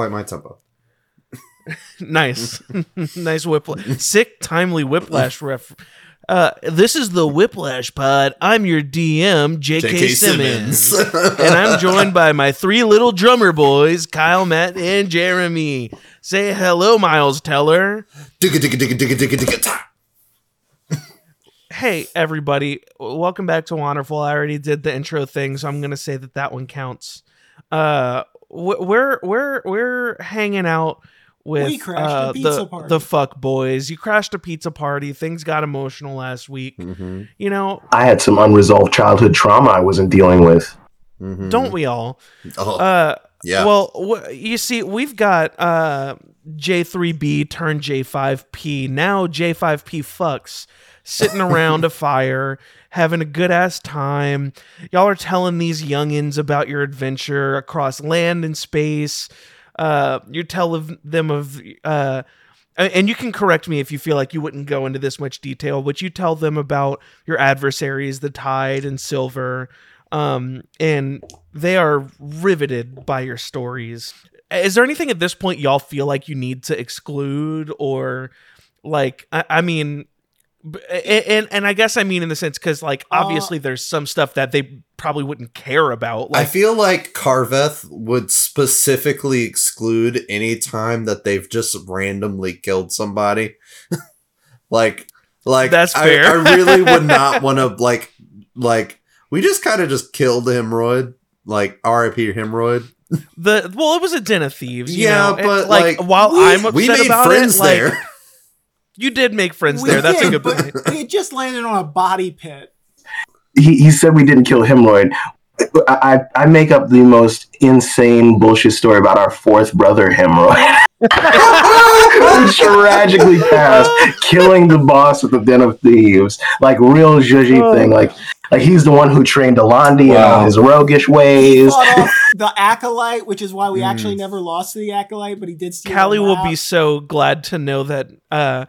Quite my tempo. nice, nice whiplash. Sick, timely whiplash ref. Uh, this is the Whiplash Pod. I'm your DM, J.K. J.K. Simmons, Simmons. and I'm joined by my three little drummer boys, Kyle, Matt, and Jeremy. Say hello, Miles Teller. Digga digga digga digga digga digga. Hey, everybody. Welcome back to Wanderful. I already did the intro thing, so I'm going to say that that one counts. Uh, we're, we're, we're hanging out with We crashed a uh, pizza the, party. the fuck boys. You crashed a pizza party. Things got emotional last week. Mhm, You know, I had some unresolved childhood trauma I wasn't dealing with. mhm. don't we all? Oh, Uh, yeah. Well, wh- you see, we've got uh, J3B turned J5P. Now J5P fucks sitting around a fire, having a good ass time. Y'all are telling these youngins about your adventure across land and space. Uh, you tell them of. Uh, and you can correct me if you feel like you wouldn't go into this much detail, but you tell them about your adversaries, the Tide and Silver, um, and they are riveted by your stories. Is there anything at this point y'all feel like you need to exclude, or like, I, I mean, and and I guess I mean in the sense because like Uh, obviously there's some stuff that they probably wouldn't care about. Like, I feel like Carveth would specifically exclude any time that they've just randomly killed somebody. like, like That's fair. I, really would not want to like, like we just kind of just killed the hemorrhoid, like R.I.P. hemorrhoid. the well, it was a den of thieves. you Yeah, know? And, but, like, like, while we- I'm upset We made about friends it, like, there. You did make friends We there. That's a good point. but it just landed on a body pit. He, he said we didn't kill hemorrhoid. I, I I make up the most insane bullshit story about our fourth brother hemorrhoid. Who tragically passed, killing the boss of the Den of Thieves. Like real zhuzhy Oh. thing. Like like he's the one who trained Alandi in Wow. all his roguish ways. the acolyte, which is why we Mm. actually never lost to the acolyte, but he did steal. Callie will map. be so glad to know that uh,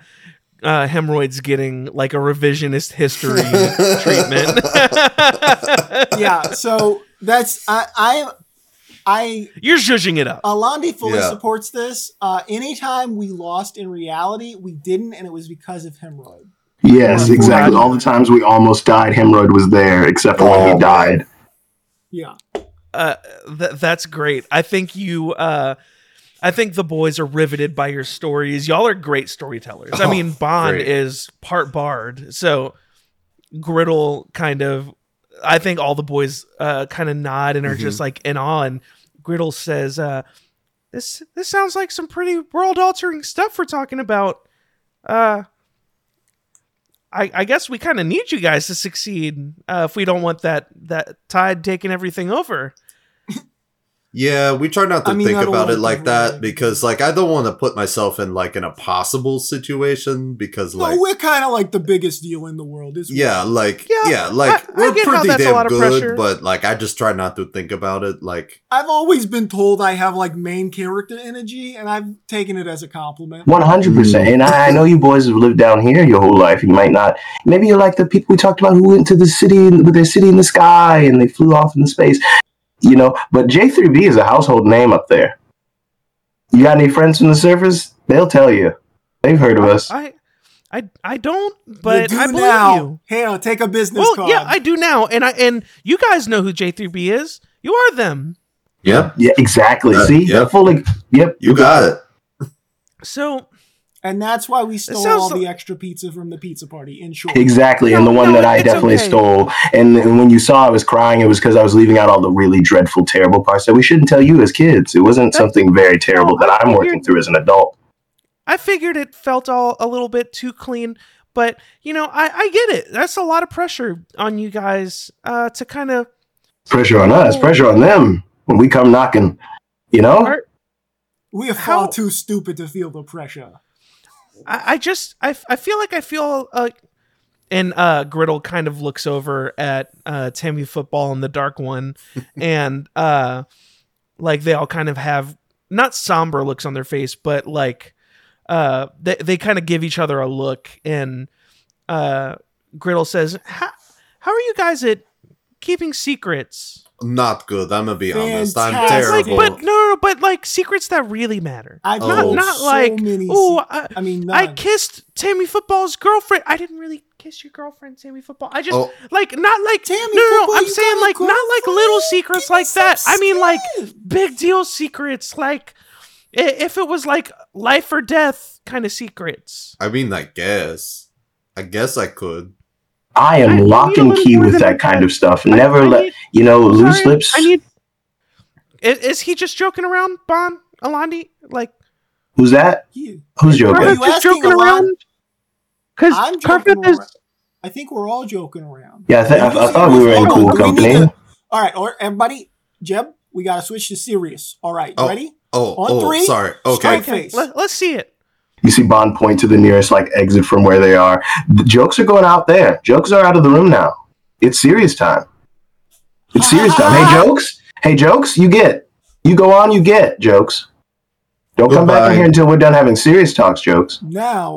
uh, hemorrhoids getting like a revisionist history treatment. yeah. So that's I I I You're zhuzhing it up. Alandi fully Yeah. supports this. Uh, anytime we lost in reality, we didn't, and it was because of hemorrhoid. Yes, Yeah. exactly. All the times we almost died, hemorrhoid was there, except for when he died. Yeah. Uh, th- that's great. I think you. Uh, I think the boys are riveted by your stories. Y'all are great storytellers. I Oh, mean, Bond great. is part bard, so Griddle kind of. I think all the boys uh, kind of nod and are just like in awe. And Griddle says, uh, "This this sounds like some pretty world altering stuff we're talking about." Uh, I, I guess we kind of need you guys to succeed uh, if we don't want that that tide taking everything over. Yeah, we try not to I mean, think about it like that really- because, like, I don't want to put myself in like an impossible situation because, like, no, we're kind of like the biggest deal in the world. Is yeah, like, Yeah, yeah, like I- I we're get how pretty that's a damn lot of good, pressure. but like, I just try not to think about it. Like, I've always been told I have like main character energy, and I've taken it as a compliment. One hundred percent. And I, I know you boys have lived down here your whole life. You might not. Maybe you're like the people we talked about who went to the city with their city in the sky and they flew off in space. You know, but J3B is a household name up there. You got any friends from the surface? They'll tell you. They've heard of us. I I I don't, but you do I believe now. you. Here, take a business Well, card. yeah, I do now, and I and you guys know who J3B is. You are them. yeah, Yeah, exactly. Uh, See, yep. fully. Yep, you got it. So and that's why we stole all like- the extra pizza from the pizza party. In short, Exactly, and the one no, that I definitely okay. stole. And, and when you saw I was crying, it was because I was leaving out all the really dreadful, terrible parts that we shouldn't tell you as kids. It wasn't That- something very terrible No, that I I'm working through as an adult. I figured it felt all a little bit too clean, but you know, I I get it. That's a lot of pressure on you guys uh, to kind of. Pressure on us, pressure on them when we come knocking. You know, Are- we are How- far too stupid to feel the pressure. I, I just I, I feel like I feel like and uh Griddle kind of looks over at uh Tammy football and the dark one and uh like they all kind of have not somber looks on their face but like uh they, they kind of give each other a look and uh Griddle says how, how are you guys at keeping secrets not good. I'm gonna be honest. I'm Fantastic. Like, terrible. but no, no, no, but like secrets that really matter. I've Not- told not so like. Oh, I, I mean, I kissed Tammy Football's girlfriend. I didn't really kiss your girlfriend, Tammy Football. I just Oh. like not like Tammy no, no, no. I'm saying got a like not like little secrets Give like that. some I mean like big deal secrets. Like if it was like life or death kind of secrets. I mean, I guess. I guess I could. I I am need lock and key with that kind bad- of stuff. I- Never I let need- you know I'm loose sorry, lips. I need. Is, is he just joking around, Bon Alandi? Like Who's that? Yeah. Who's joking? Are you just joking around? Because I'm joking Garfield around. is. I think we're all joking around. Yeah, I, th- I, You I thought we were in what's- cool hold on, do we need company. to- All right, or everybody, Jeb, we gotta switch to serious. All right, Oh. ready? Oh, On oh, three, sorry. Okay. Okay, let, let's see it. You see Bond point to the nearest like exit from where they are. The jokes are going out there. Jokes are out of the room now. It's serious time. It's serious time. Hey jokes. Hey jokes. You get. You go on. You get jokes. Don't come back in here until we're done having serious talks, jokes. Now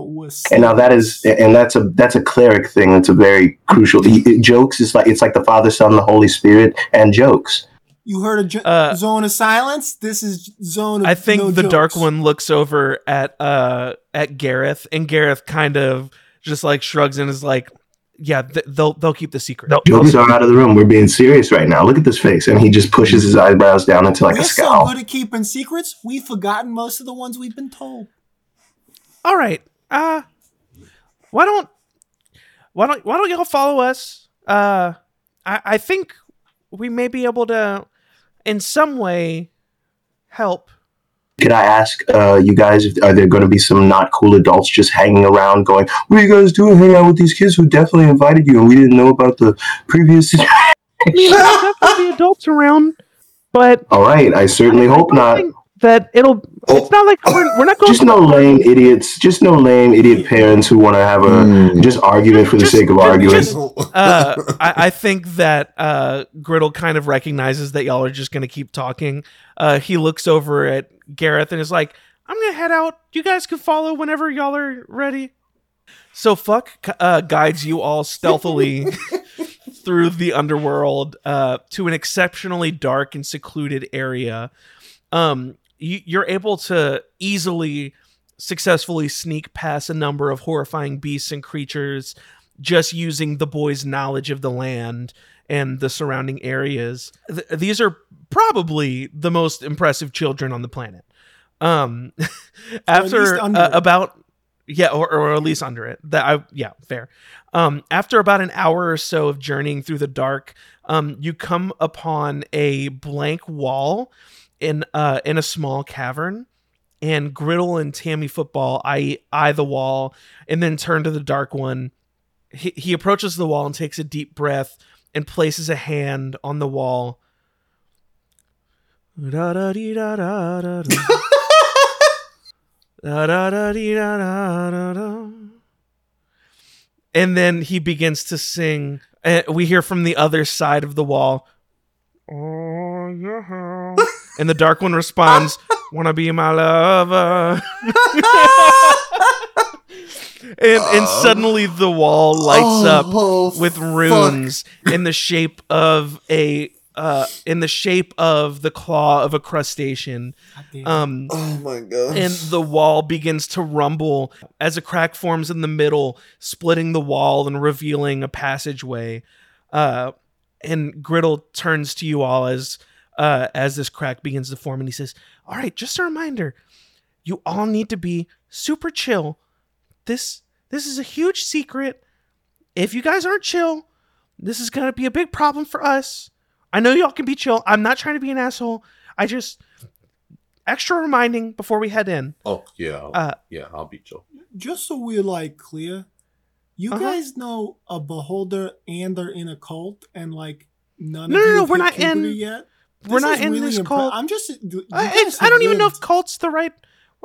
And now that is, and that's a that's a cleric thing. That's a very crucial. he- it- jokes is like it's like the Father, Son, the Holy Spirit, and jokes. You heard a jo- Uh, zone of silence. This is zone of I think no the dark one looks over at uh at Gareth, and Gareth kind of just like shrugs and is like, "Yeah, th- they'll they'll keep the secret." Jokes are out of the room. We're being serious right now. Look at this face, and he just pushes his eyebrows down into like We're a so good at keeping secrets. We've forgotten most of the ones we've been told. All right. Uh why don't why don't why don't y'all follow us? Uh I I think we may be able to in some way help. Could I ask uh, you guys if are there going to be some not cool adults just hanging around, going, "What are you guys doing? Hanging out with these kids who definitely invited you, and we didn't know about the previous." I mean, there'll be adults around, but All right, I certainly hope I not. that it'll Oh. it's not like we're, we're not going Just to no lame idiots. Just no lame idiot parents who want to have a Hmm. just argument for the Just- sake of just- arguing. just- uh, I, I think that uh, Griddle kind of recognizes that y'all are just going to keep talking. Uh, he looks over at Gareth and is like, "I'm going to head out. You guys can follow whenever y'all are ready." So fuck uh, guides you all stealthily through the underworld uh, to an exceptionally dark and secluded area. Um, you, you're able to easily, successfully sneak past a number of horrifying beasts and creatures just using the boy's knowledge of the land and the surrounding areas. Th- these are probably the most impressive children on the planet. Um, after uh, about yeah, or, or at least under it. That I yeah, fair. Um, after about an hour or so of journeying through the dark, um, you come upon a blank wall in uh in a small cavern. And Griddle and Tammy Football I eye the wall and then turn to the dark one. He, he approaches the wall and takes a deep breath and places a hand on the wall. Da-da-dee-da-da-da-da. Da-da-da-dee-da-da-da-da. And then he begins to sing. And we hear from the other side of the wall. Oh, yeah. And the dark one responds, Wanna be my lover? and, and Oh. suddenly the wall lights up Oh, with fuck. runes in the shape of a uh in the shape of the claw of a crustacean um Oh my god. and the wall begins to rumble as a crack forms in the middle splitting the wall and revealing a passageway uh and griddle turns to you all as uh as this crack begins to form and he says all right just a reminder you all need to be super chill this this is a huge secret if you guys aren't chill this is gonna be a big problem for us i know y'all can be chill i'm not trying to be an asshole i just extra reminding before we head in oh yeah. uh yeah, I'll be chill. Just so we're like clear, you Uh-huh. guys know a beholder and are in a cult, and like none No, of no, you no, have we're not in- yet. We're not in really this impre- cult. I'm just. Uh, it's, I don't even know if cult's the right.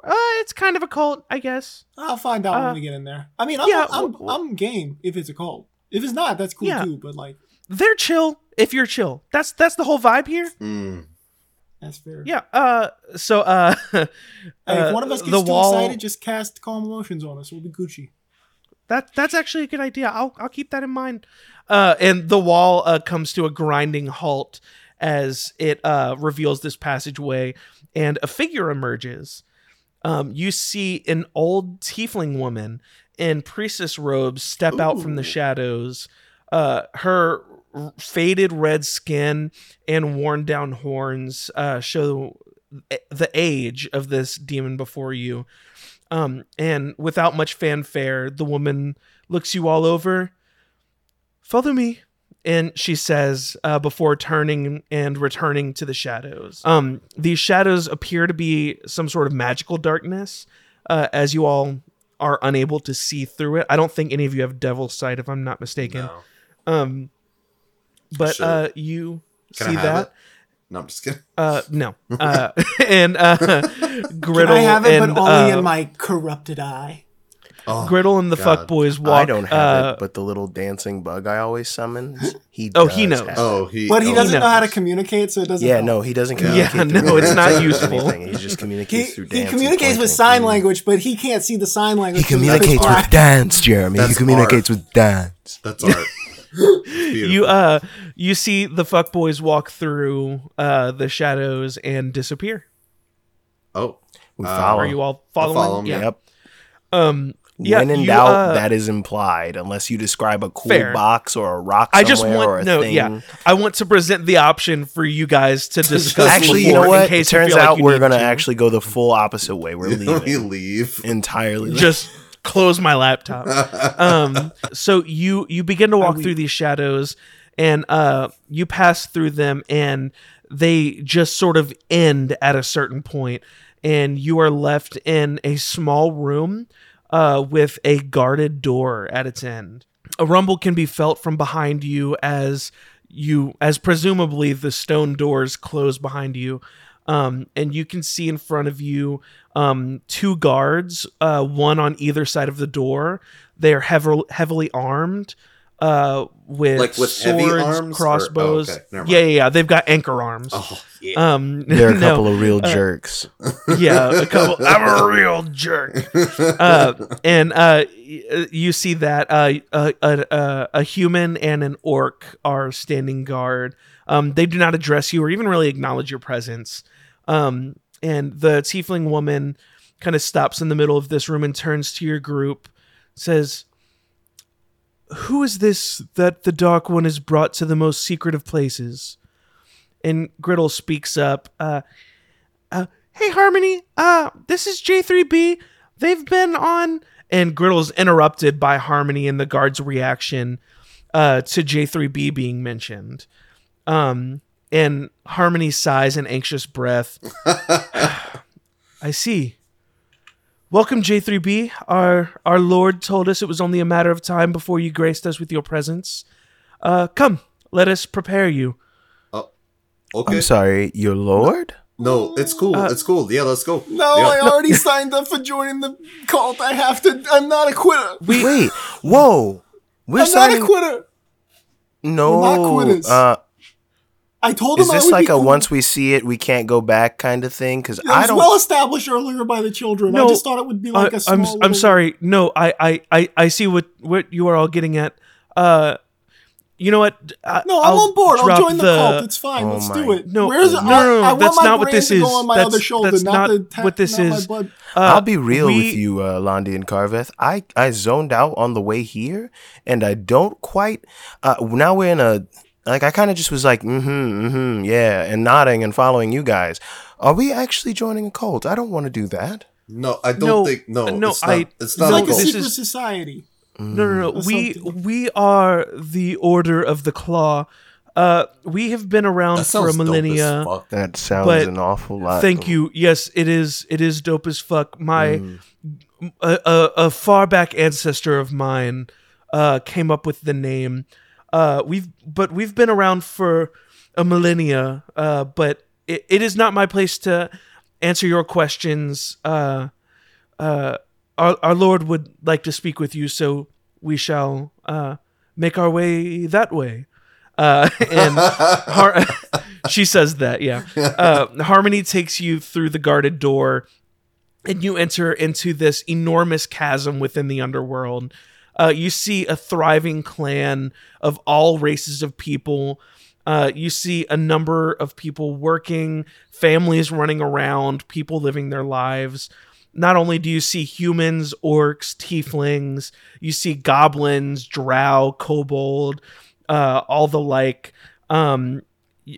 Uh, it's kind of a cult, I guess. I'll find out uh, when we get in there. I mean, I'm, yeah, I'm, w- I'm game if it's a cult. If it's not, that's cool Yeah. too. But like, They're chill if you're chill. That's that's the whole vibe here. Mm. that's fair. Yeah. Uh. So. Uh. Hey, uh, if one of us gets the too wall. excited, just cast calm emotions on us. We'll be Gucci. That that's actually a good idea. I'll I'll keep that in mind. Uh. And the wall uh comes to a grinding halt as it uh, reveals this passageway and a figure emerges. Um, you see an old tiefling woman in priestess robes step out from the shadows. Uh, her r- faded red skin and worn down horns uh, show the age of this demon before you. Um, and without much fanfare, the woman looks you all over. Follow me. And she says, uh, before turning and returning to the shadows. Um, these shadows appear to be some sort of magical darkness, uh, as you all are unable to see through it. I don't think any of you have devil's sight, if I'm not mistaken. No. Um, but Should. uh, you Can see that? it? No, I'm just kidding. Uh, no. Uh, and uh, Griddle Can I have it, and but only uh, in my corrupted eye? Oh, Griddle and the God. fuckboys walk. I don't have uh, it, but the little dancing bug I always summon, he Oh, he knows. have oh, he. But he oh, doesn't know how to communicate, so it doesn't. Yeah, help. no, he doesn't communicate. Yeah, no, it's not useful. anything. He just He, communicates through dance. he communicates with sign language, but he can't see the sign language. He communicates pitch black. with dance, Jeremy. That's he communicates with dance. That's art. You uh you see the fuck boys walk through uh the shadows and disappear. oh, We Uh, follow. Are you all I'll following? follow 'em, yeah. Yep. Um yeah, when in you, doubt, uh, that is implied, unless you describe a cool Fair. box or a rock I just somewhere or want a no, thing. yeah. I want to present the option for you guys to discuss. Actually, you know in what? It case you turns feel like out we're gonna to. actually go the full opposite way. We're leaving. we leaving leave. entirely. just close my laptop. um, so you you begin to walk we- through these shadows, and uh, you pass through them, and they just sort of end at a certain point, and you are left in a small room uh, with a guarded door at its end. A rumble can be felt from behind you as you as presumably the stone doors close behind you. Um, and you can see in front of you um, two guards uh, one on either side of the door. They're heavily heavily armed uh, with, Like with heavy swords arms or- oh, crossbows okay, yeah yeah yeah they've got anchor arms Oh, yeah. um They're a no, couple of real jerks. yeah, a couple. I'm a real jerk. Uh, and uh, you see that uh, a, a, a, a human and an orc are standing guard. Um, they do not address you or even really acknowledge your presence. Um, and the tiefling woman kind of stops in the middle of this room and turns to your group, says, "Who is this that the dark one has brought to the most secret of places?" And Griddle speaks up. Uh, uh, hey Harmony, uh, this is J3B. They've been on and Griddle's interrupted by Harmony and the guard's reaction uh to J3B being mentioned. Um and Harmony sighs an anxious breath. I see. Welcome J3B. Our our Lord told us it was only a matter of time before you graced us with your presence. Uh come, let us prepare you. okay. I'm sorry, your lord? No, it's cool. Uh, it's cool. Yeah, let's go. No, Yeah. I already signed up for joining the cult. I have to. I'm not a quitter. We Wait, whoa. We're I'm signing. not a quitter. no, We're not quitters. uh, I told is him I this would like be a cool. once we see it, we can't go back kind of thing? Because It I was don't. well established earlier by the children. No, I just thought it would be like I, a small. I'm I'm sorry. No, I, I I I see what what you are all getting at. Uh, you know what? I, No, I'm I'll on board. I'll join the, cult. It's fine. Oh Let's my- do it. No, Where's no, I, no, no, I want that's my not what brain this to is. Go on my That's- other shoulder, that's not, not the ta- what this not is. Uh, I'll be real we- with you, uh, Londi and Carveth. I, I zoned out on the way here, and I don't quite. Uh, now we're in a like. I kind of just was like, mm-hmm, mm-hmm, yeah, and nodding and following you guys. Are we actually joining a cult? I don't want to do that. No, I don't No, think. No, no, it's not, I- it's It's not like a a cult. secret is- society. No, no, no. Or We something. we are the Order of the Claw. Uh, we have been around That for a sounds millennia. That sounds an awful lot. Thank you. Yes, it is. It is dope as fuck. My Mm. a, a, a far back ancestor of mine uh, came up with the name. Uh, we've but we've been around for a millennia. Uh, but it, it is not my place to answer your questions. Uh, uh, our our Lord would like to speak with you, so we shall uh, make our way that way. Uh, and Har- she says that, yeah. Uh, Harmony takes you through the guarded door, and you enter into this enormous chasm within the underworld. Uh, you see a thriving clan of all races of people Uh, you see a number of people working, families running around, people living their lives. Not only do you see humans, orcs, tieflings, you see goblins, drow, kobold, uh, all the like. Um,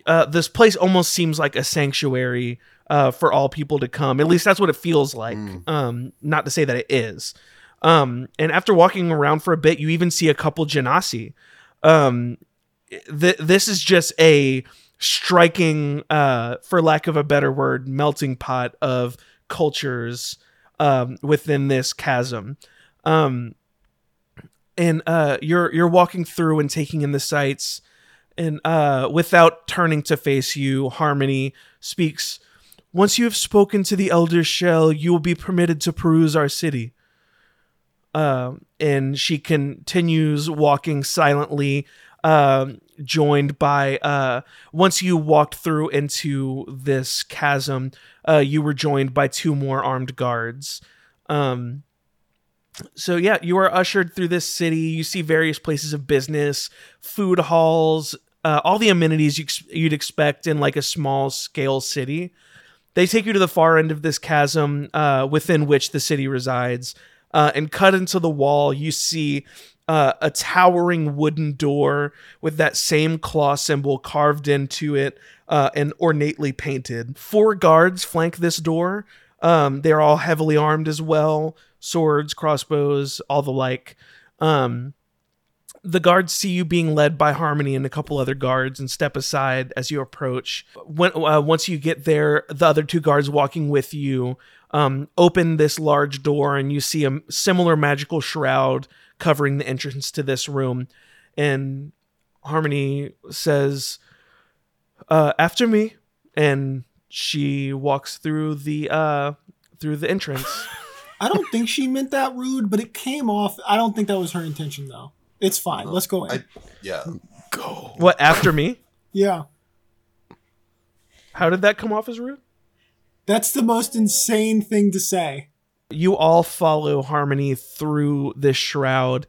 uh, this place almost seems like a sanctuary uh, for all people to come. At least that's what it feels like. Mm. Um, not to say that it is. Um, and after walking around for a bit, you even see a couple genasi. Um, th- this is just a striking, uh, for lack of a better word, melting pot of cultures um, within this chasm. Um, and uh, you're you're walking through and taking in the sights, and uh, without turning to face you, Harmony speaks. Once you have spoken to the Elder Shell, you will be permitted to peruse our city. Um, and she continues walking silently, um, joined by. Uh, once you walked through into this chasm, uh, you were joined by two more armed guards. Um, so yeah, you are ushered through this city. You see various places of business, food halls, uh, all the amenities you, you'd expect in like a small scale city. They take you to the far end of this chasm uh, within which the city resides, uh, and cut into the wall. You see uh, a towering wooden door with that same claw symbol carved into it uh, and ornately painted. Four guards flank this door. Um, they're all heavily armed as well swords, crossbows, all the like. Um, the guards see you being led by Harmony and a couple other guards and step aside as you approach. When, uh, once you get there, the other two guards walking with you um, open this large door and you see a similar magical shroud covering the entrance to this room. And Harmony says, uh, "After me," and she walks through the uh, through the entrance. I don't think she meant that rude, but it came off. I don't think that was her intention, though. It's fine. Let's go in. I- Yeah. Go. what after me? yeah. How did that come off as rude? That's the most insane thing to say. you all follow Harmony through this shroud.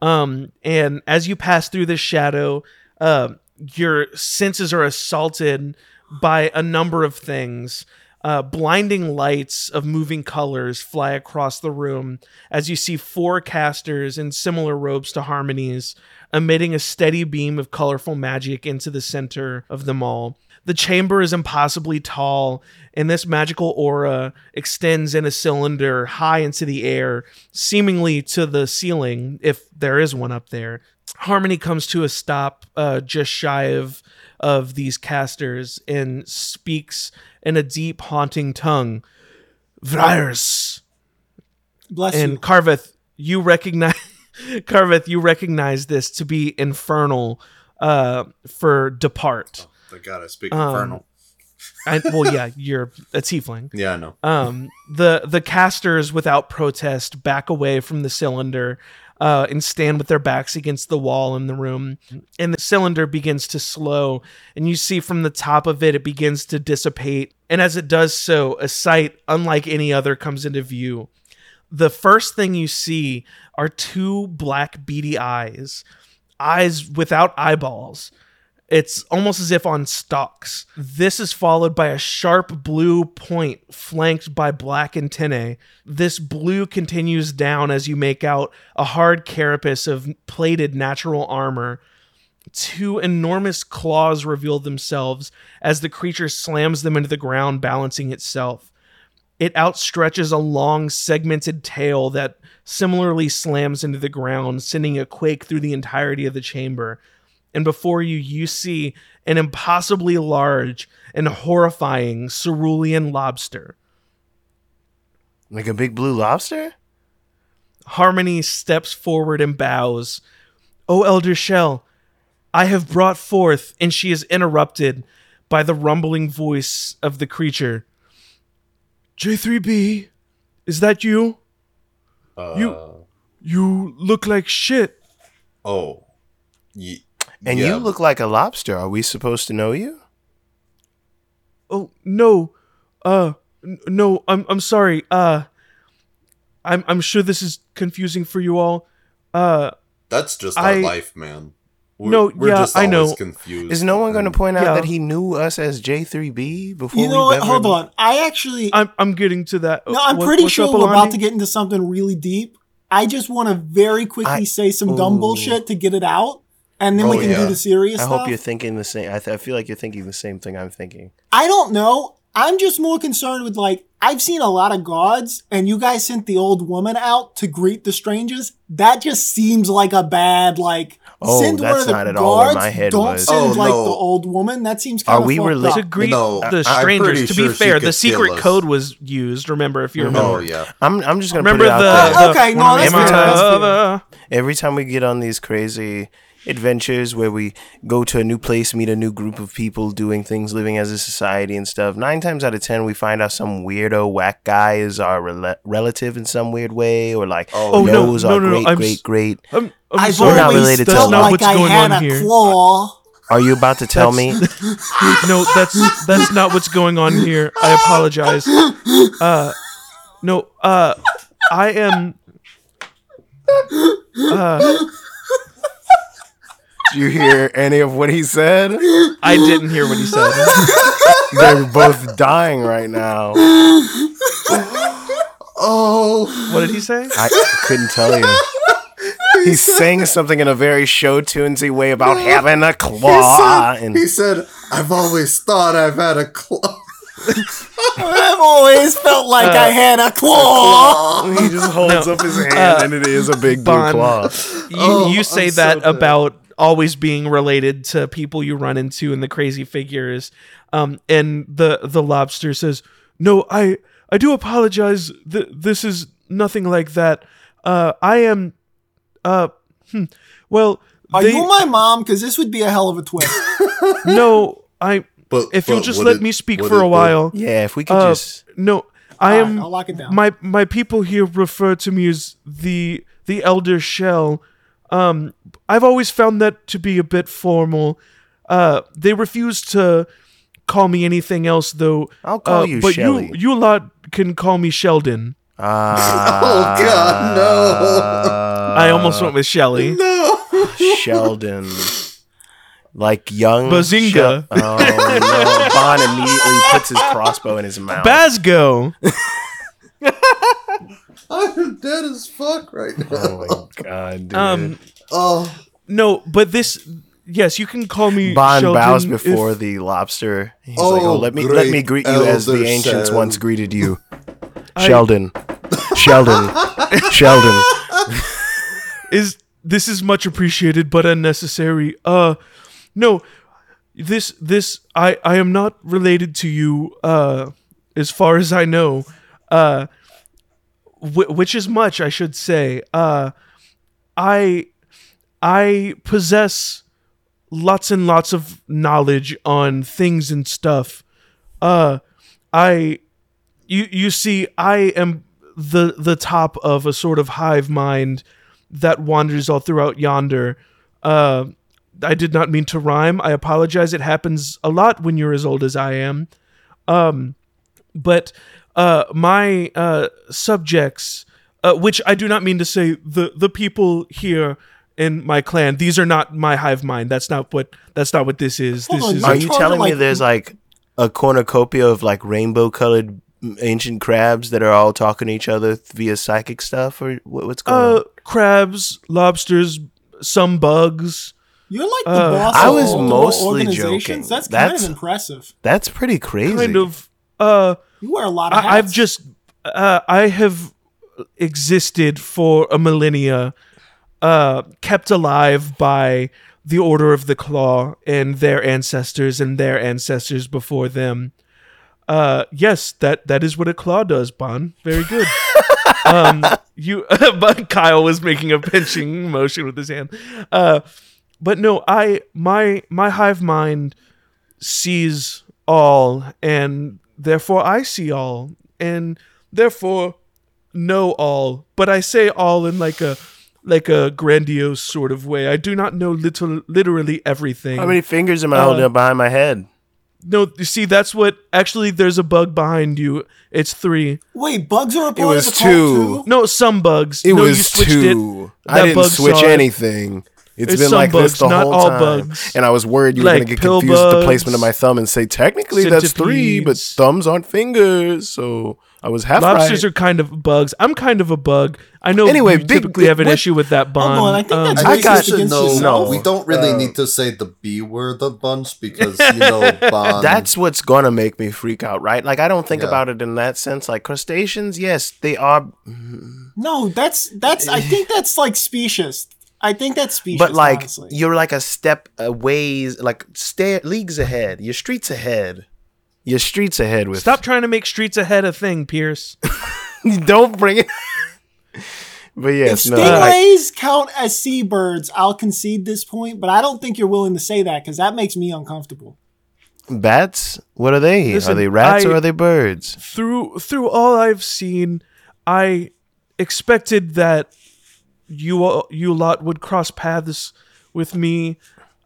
Um, and as you pass through this shadow, uh, your senses are assaulted by a number of things. Uh, blinding lights of moving colors fly across the room as you see four casters in similar robes to Harmony's, emitting a steady beam of colorful magic into the center of them all. The chamber is impossibly tall, and this magical aura extends in a cylinder high into the air, seemingly to the ceiling, if there is one up there. Harmony comes to a stop uh, just shy of of these casters and speaks in a deep, haunting tongue. Vriers. Bless And you. Carveth, you recognize Carveth, you recognize this to be infernal uh, for depart. Thank God I speak Um, infernal. I, well, yeah, you're a tiefling. Yeah, I know. Um, the the casters, without protest, back away from the cylinder uh, and stand with their backs against the wall in the room. And the cylinder begins to slow, and you see from the top of it, it begins to dissipate. And as it does so, a sight unlike any other comes into view. The first thing you see are two black beady eyes, eyes without eyeballs. It's almost as if on stalks. This is followed by a sharp blue point flanked by black antennae. This blue continues down as you make out a hard carapace of plated natural armor. Two enormous claws reveal themselves as the creature slams them into the ground, balancing itself. It outstretches a long, segmented tail that similarly slams into the ground, sending a quake through the entirety of the chamber and before you you see an impossibly large and horrifying cerulean lobster. Like a big blue lobster? Harmony steps forward and bows. O Elder Shell, I have brought forth, and she is interrupted by the rumbling voice of the creature. J3B, is that you? Uh, You- You look like shit. Oh. Ye- And yeah. you look like a lobster. Are we supposed to know you? Oh no, uh, n- no, I'm I'm sorry. Uh, I'm I'm sure this is confusing for you all. Uh, That's just I- our life, man. We're, No, we're yeah, just I know. always confused. Is no one going to point out Yeah. that he knew us as J3B before You know we've what? ever- Hold on. I actually I'm I'm getting to that. no. I'm What- pretty sure up, we're about to get into something really deep. I just want to very quickly I- say some dumb Ooh. bullshit to get it out, and then we Oh, can yeah. do the serious I stuff. hope you're thinking the same. I, th- I feel like you're thinking the same thing I'm thinking. I don't know. I'm just more concerned with like I've seen a lot of gods, and you guys sent the old woman out to greet the strangers. That just seems like a bad like. Oh, send one that's of the not at all where guards. my head Don't was. send Oh, like no. the old woman. That seems Are kind of we fucked rela- to greet No, the strangers. To be she fair, the secret code was used. Remember, if you remember. Oh yeah. I'm, I'm just going to put Remember it out the, there. the Okay, no, one that's of fair, that's fair. Uh, Every time we get on these crazy adventures where we go to a new place, meet a new group of people doing things, living as a society and stuff, nine times out of ten, we find out some weirdo whack guy is our rela- relative in some weird way, or like Oh, no, knows no, our no, no, great, I'm great, great. I'm, I'm I've sorry. not related to felt them. like What's I going had on a here. claw. Are you about to tell me? no, that's that's not what's going on here. I apologize. Uh, no, uh, I am. Uh, Did you hear any of what he said? I didn't hear what he said. They're both dying right now. Oh, What did he say? I couldn't tell you. He's saying something in a very show tunesy way about having a he claw. said, and he said, "I've always thought I've had a claw." I've always felt like I had a claw. he just holds up his hand, uh, and it is a big blue claw. You, Oh, you say I'm so that dead. about always being related to people you run into and the crazy figures. Um, and the the lobster says, "No, I I do apologize. Th- this is nothing like that. Uh, I am. Uh, hmm, well, Are they, you my mom? Because this would be a hell of a twist. no, I. But If you'll just let did- me speak for did a the- while. Yeah, if we could Uh, just. no, I All right, am. I'll lock it down. my my people here refer to me as the the elder shell um i've always found that to be a bit formal uh they refuse to call me anything else though I'll call uh, you but Shelly. you you lot can call me sheldon Ah, Oh, God, no. i almost went with shelly No. Sheldon. Like young Bazinga. Shel- oh no! Bond immediately puts his crossbow in his mouth. basgo I'm dead as fuck right now. oh my god, dude! um Oh, no but this yes you can call me Bond sheldon bows if- before the lobster. He's Oh, like, "Oh, let me let me greet you as the ancients Shen. once greeted you, I- Sheldon, Sheldon, Sheldon." is this is much appreciated but unnecessary uh no this this i i am not related to you uh as far as i know uh wh- which is much i should say uh i i possess lots and lots of knowledge on things and stuff. Uh i you you see i am the the top of a sort of hive mind that wanders all throughout yonder. Uh i did not mean to rhyme. I apologize. It happens a lot when you're as old as i am. Um but uh my uh subjects uh, which i do not mean to say the the people here in my clan these are not my hive mind that's not what that's not what this is Hold this on, is Are You're you talking telling me there's like a cornucopia of like rainbow colored ancient crabs that are all talking to each other via psychic stuff, or what, what's going uh on? crabs lobsters some bugs You're like the uh, boss I of was mostly joking. That's, kind That's- of impressive. That's pretty crazy. kind of uh You wear a lot of hats. I, I've just uh, I have existed for a millennia, uh, kept alive by the Order of the Claw and their ancestors and their ancestors before them. Uh, yes, that that is what a claw does, Bon. Very good. um, you, but Kyle was making a pinching motion with his hand. Uh, but no, I my my hive mind sees all, and therefore I see all, and therefore know all. But I say all in like a like a grandiose sort of way. I do not know little, literally everything. How many fingers am I Uh, holding up behind my head? no, you see, that's what actually. There's a bug behind you. It's three. Wait, bugs are a It part was of the cult two. too? No, some bugs. It no, you was switched two. It. I didn't bug switch anything. it. Anything. It's, It's been like bugs, this the not whole all time. bugs. And I was worried you were going to get pill confused with the placement of my thumb and say, technically that's three, but thumbs aren't fingers. So I was half Lobsters right. are kind of bugs. I'm kind of a bug. I know Anyway, you big- typically big- have an what- issue with that bun. on, I think that's I I got- you should know. We don't really Uh, need to say the B word a bunch because you know Bond. That's what's gonna make me freak out, right? Like I don't think Yeah. about it in that sense. Like crustaceans, yes, they are, No, that's that's. I think that's like specious. I think that's specious. but like honestly. you're like a step a ways, like stair leagues ahead. Your streets ahead. Your streets ahead with. Stop trying to make streets ahead a thing, Pierce. don't bring it. but if yes, no. I- stingrays count as seabirds, I'll concede this point. But I don't think you're willing to say that because that makes me uncomfortable. bats. What are they? are they rats I- or are they birds? through through all I've seen, I expected that you all- you lot would cross paths with me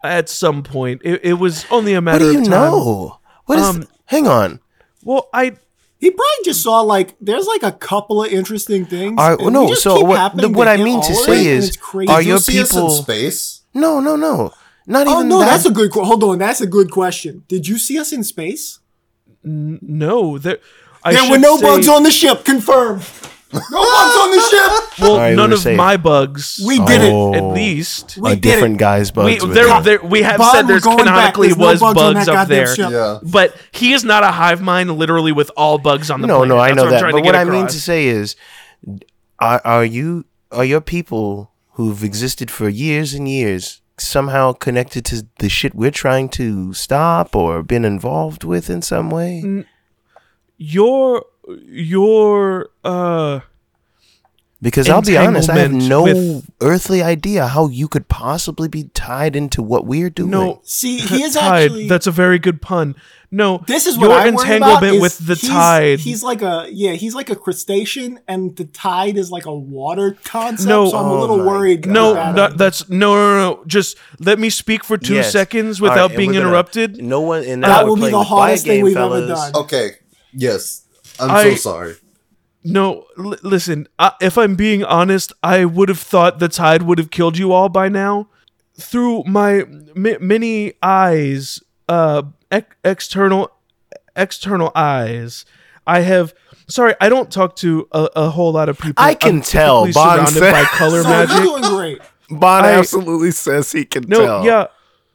at some point. It, it was only a matter What matter do you of time. know? What is? Um, hang on. Well, I He probably just saw like there's like a couple of interesting things. Are- and no, just so keep what- the- what I mean to say is, crazy. are Did you your see us in people- space? No, no, no. Not even. Oh even no, that. that's a good. Hold on, that's a good question. Did you see us in space? no there. I there were no say- bugs on the ship. Confirmed. No bugs on the ship. Well, All right, none we're of safe. my bugs. We did it. Oh. at least. We a did different it. guy's We, bugs. with there, it. there, we have Bond, said we're there's going back. canonically There's no was bugs on bugs that up goddamn there. ship. Yeah. But he is not a hive mind, literally with all bugs on the no, planet. no, I That's know what I'm that. trying But to what I mean across. to say is, are are you are your people who've existed for years and years somehow connected to the shit we're trying to stop or been involved with in some way? your your uh Because I'll be honest, I have no with- earthly idea how you could possibly be tied into what we're doing. no See, he is tied. actually. That's a very good pun. No, this is what your I worry about entanglement is with the he's- tide. He's like a yeah, he's like a crustacean, and the tide is like a water concept. No. so I'm a Oh little my worried. no, about no, that's no, no, no. Just let me speak for two Yes. seconds without and being we're gonna- interrupted. No one in That we're will be the the hardest thing game, we've ever done. Okay. Yes. I'm I- so sorry. No, l- listen. I, if I'm being honest, I would have thought the tide would have killed you all by now. Through my m- many eyes, uh, ec- external, external eyes, I have. Sorry, I don't talk to a, a whole lot of people. I can I'm tell, typically Bond surrounded by color So magic. you're doing great. Bond I- absolutely says he can No, tell. yeah.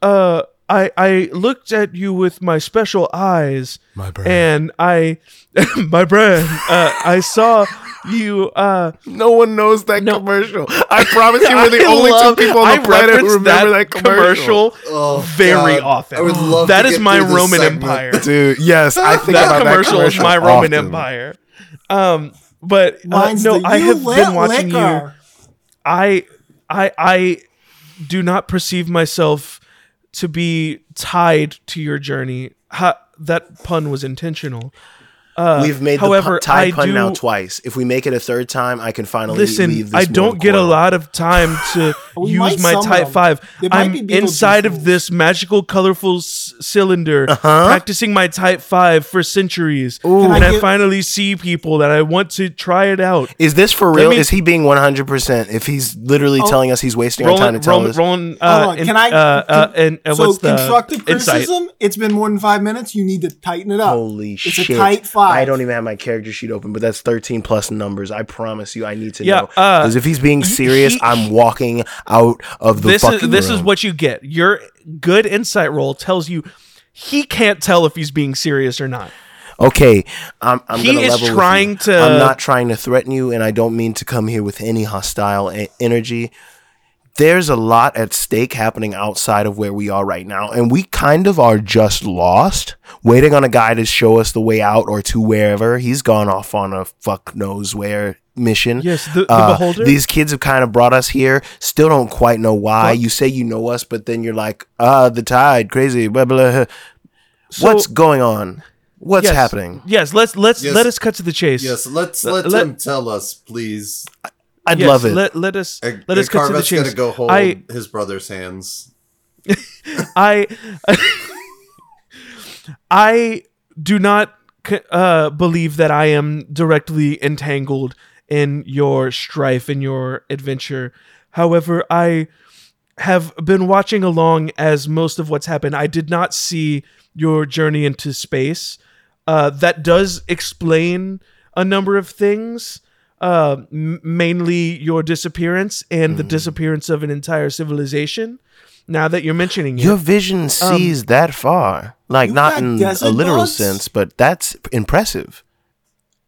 Uh, I I looked at you with my special eyes, My brain. and I, my brain. Uh, I saw you. Uh, No one knows that No. commercial. I promise you, we're the I only love- two people on I the planet who reference remember that, commercial. Oh, very God. often. I would love That to is my Roman segment. Empire. Dude, yes, I think that about commercial, that is commercial my Roman often. Empire. Um, but uh, Mine's no, the I have been watching you. I, I, I do not perceive myself to be tied to your journey. Ha, that pun was intentional. Uh, We've made however, the pu- tie I pun do, now twice. If we make it a third time, I can finally Listen, leave this I don't mortal get a lot of time to use my summon Type them. 5. They I'm inside of this magical, colorful s- cylinder, Uh-huh. practicing my Type 5 for centuries. Can and I I, finally see people that I want to try it out. Is this for real? me- Is he being 100%? If he's literally Oh. telling us he's wasting our time to tell rolling, us. rolling, Hold uh, on, can I? uh, uh, and, uh, so what's the constructive insight? criticism. It's been more than five minutes. You need to tighten it up. Holy it's shit. It's a tight five. I don't even have my character sheet open, but that's 13 plus numbers. I promise you, I need to Yeah, know. uh, Because if he's being serious, he- I'm walking out of the This is this is what you get. Your good insight roll tells you he can't tell if he's being serious or not. Okay, I'm, I'm He gonna is trying to- I'm not trying to threaten you, and I don't mean to come here with any hostile energy. There's a lot at stake happening outside of where we are right now, and we kind of are just lost, waiting on a guy to show us the way out or to wherever. He's gone off on a fuck knows where mission. Yes, the, the Uh, beholder. These kids have kind of brought us here. Still don't quite know why. Fuck. You say you know us, but then you're like, ah, the tide, crazy, blah blah. So- What's going on? What's yes, happening? Yes, let's let's Yes. let us cut to the chase. Yes, let's Let- let, let- him tell us, please. I'd Yes, love it. Let, let us And, let us and cut to the chase. gonna go hold I his brother's hands. I I do not uh, believe that I am directly entangled in your strife in your adventure. However, I have been watching along as most of what's happened. I did not see your journey into space. Uh, that does explain a number of things, uh, m- mainly your disappearance and the disappearance of an entire civilization. Now that you're mentioning it, Your vision sees that far. Like, not in a literal bugs? sense, but that's impressive.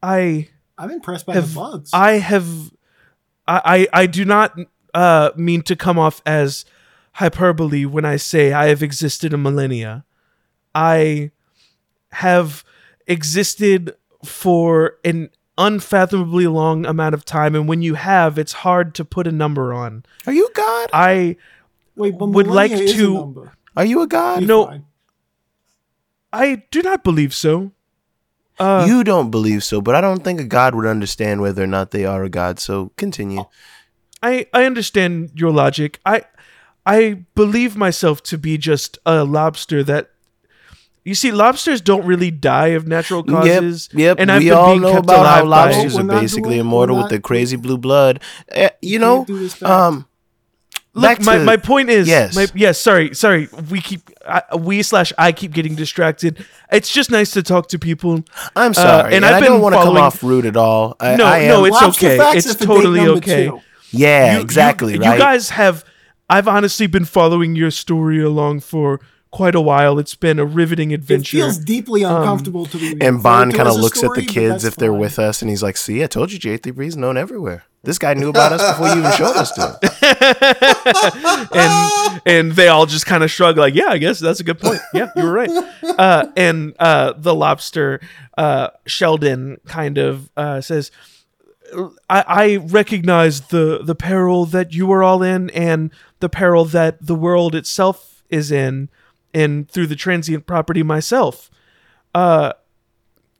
I I'm impressed by have the bugs. I have I, I I do not uh mean to come off as hyperbole when I say I have existed a millennia. I have existed for an unfathomably long amount of time and when you have it's hard to put a number on. Are you god? I Wait, but would like millennia is a to- Are you a god? You're No. fine. I do not believe so. Uh you don't believe so, but I don't think a god would understand whether or not they are a god. So continue. I I understand your logic. I I believe myself to be just a lobster that you see lobsters don't really die of natural causes. Yep, yep. And I've we been all being know kept about how lobsters We're basically doing- immortal with their crazy blue blood. Eh, you know, Can't do this back. um, Look, my, to- my point is, Yes. my, yes, sorry, sorry. We keep, I, we slash I keep getting distracted. It's just nice to talk to people. I'm sorry, and and, I've I been don't want to come off rude at all. I, No, I am, no, it's Lobster okay. It's is for date totally okay. two. yeah, You- exactly you, right. You guys have, I've honestly been following your story along for quite a while. It's been a riveting adventure. It feels deeply uncomfortable to be. and Bond kind of as a looks at the kids if they're fine. with us, and he's like, "See, I told you, J3B's known everywhere. This guy knew about us before you even showed us to him." and and they all just kind of shrug like yeah i guess that's a good point yeah you were right uh, and uh, the lobster uh, sheldon kind of uh, says I, I recognize the the peril that you are all in and the peril that the world itself is in and through the transient property myself uh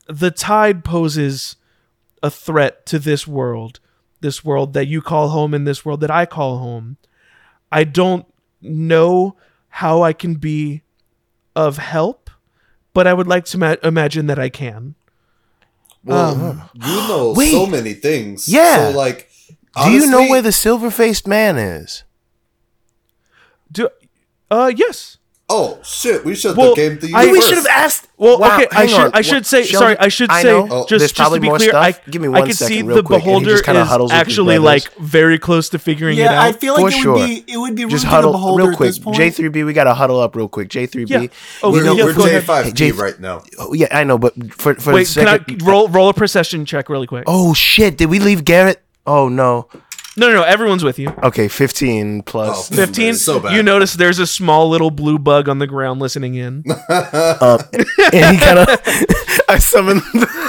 the tide poses a threat to this world this world that you call home and this world that I call home I don't know how I can be of help, but I would like to ma- imagine that I can. Well, Um, you know Wait. so many things. Yeah. So like, Do you know where the silver faced man is? Do uh yes. Oh shit! We should Well, have came to you I- first. we should have asked. Well, Wow, okay, I should on. I should What- say Sheldon, sorry. I should I say. Oh, just just to be clear. stuff. I Give me I can see the real quick, beholder kinda is huddles with his actually like very close to figuring it out. Yeah, I feel like For it sure. would be it would be rude Just to the huddle beholder real quick. J3B, we gotta huddle up real quick. J3B. Oh, We're, yeah, we're go. J5P Hey, J- right now. Oh, yeah, I know, but for for Wait, the can I second, roll roll a perception check really quick? Oh shit! Did we leave Garrett? Oh no. No, no, no, everyone's with you. Okay, fifteen plus. Oh. 15 So bad. you notice there's a small little blue bug on the ground listening in Um, and he kind of. I summoned.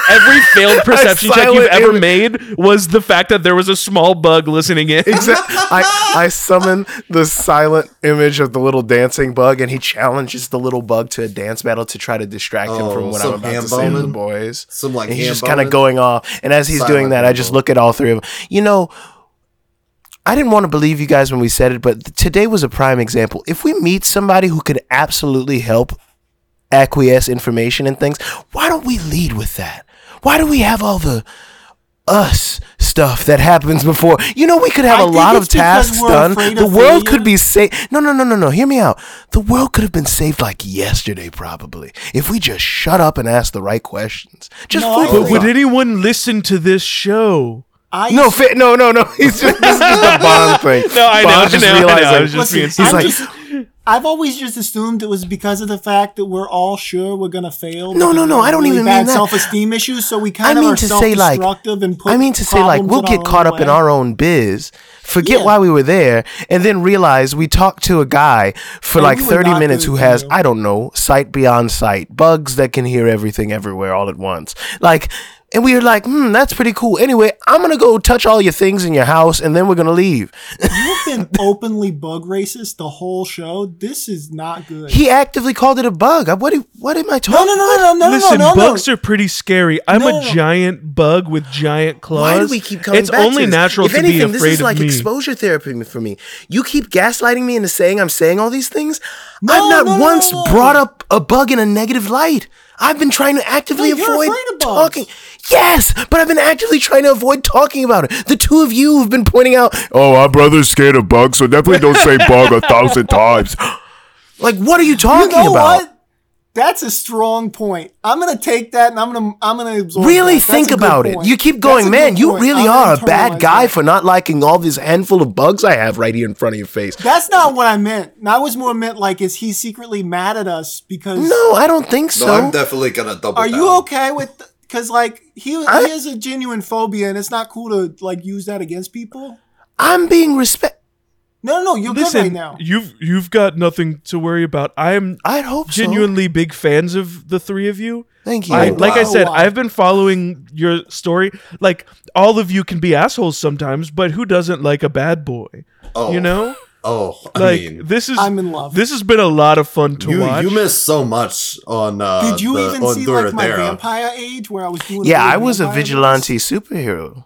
every failed perception check you've ever image. made was the fact that there was a small bug listening in Exactly. I I summon the silent image of the little dancing bug, and he challenges the little bug to a dance battle to try to distract him Oh, from what I'm some about hand to say to the boys. Some like and he's just kind of going off. And as he's doing that, I just look at all three of them. You know, I didn't want to believe you guys when we said it, but today was a prime example. If we meet somebody who could absolutely help acquiesce information and things, why don't we lead with that? Why do we have all the us stuff that happens before? You know, we could have I a lot of it's tasks done. The world failure. could be saved. No, no, no, no, no. Hear me out. The world could have been saved like yesterday, probably, if we just shut up and ask the right questions. Just No, food I for but would anyone listen to this show I No, fa- no, no, no. He's just this is just a Bond thing. No, I know, Bond I know, I know. I was just Listen, being He's I'm like- just, I've always just assumed it was because of the fact that we're all sure we're gonna fail. No, no, no, I don't really even bad mean that. self-esteem issues. So we kind I of mean are to say like self-destructive and put I mean to say like we'll get caught own up in our own biz, forget Yeah. why we were there, and then realize we talked to a guy for And like we 30 minutes who has you. I don't know, sight beyond sight, bugs that can hear everything everywhere all at once. Like and we were like, hmm, that's pretty cool. Anyway, I'm gonna go touch all your things in your house, and then we're gonna leave. You've been openly bug racist the whole show. This is not good. He actively called it a bug. I- What? What am I no, talking? no, no, no, no, Listen, no, no, bugs no. are pretty scary. I'm No, a no, no. giant bug with giant claws. Why do we keep coming It's back only to this? It's only natural if to anything, be this is like me. exposure therapy for me. You keep gaslighting me into saying I'm saying all these things. No, I've not no, no, once no, no. brought up a bug in a negative light. I've been trying to actively No, avoid afraid of bugs. talking. Yes, but I've been actively trying to avoid talking about it. The two of you have been pointing out, oh, our brother's scared of bugs, so definitely don't say bug a thousand times. Like, what are you You talking know about? what? That's a strong point. I'm gonna take that and I'm gonna I'm gonna absorb. Really that. Think about it. point. You keep going, man. You point. really I'm are a bad guy that. for not liking all this handful of bugs I have right here in front of your face. That's not what I meant. I was more meant like, is he secretly mad at us because? No, I don't think No, so. I'm definitely gonna double. Are down. you okay with? Because like he I- he has a genuine phobia, and it's not cool to like use that against people. I'm being respect. No, no, no you're good Listen, right now. you've you've got nothing to worry about. I'm I'd hope so. genuinely big fans of the three of you. Thank you. I, Oh, like I said, Wow. I've been following your story. Like all of you can be assholes sometimes, but who doesn't like a bad boy? Oh, You know, Oh, I like mean, this is I'm in love. this has been a lot of fun to you watch. you missed so much on. Uh, Did you the, even see like my vampire age where I was doing? yeah, I was a vampire vigilante superhero.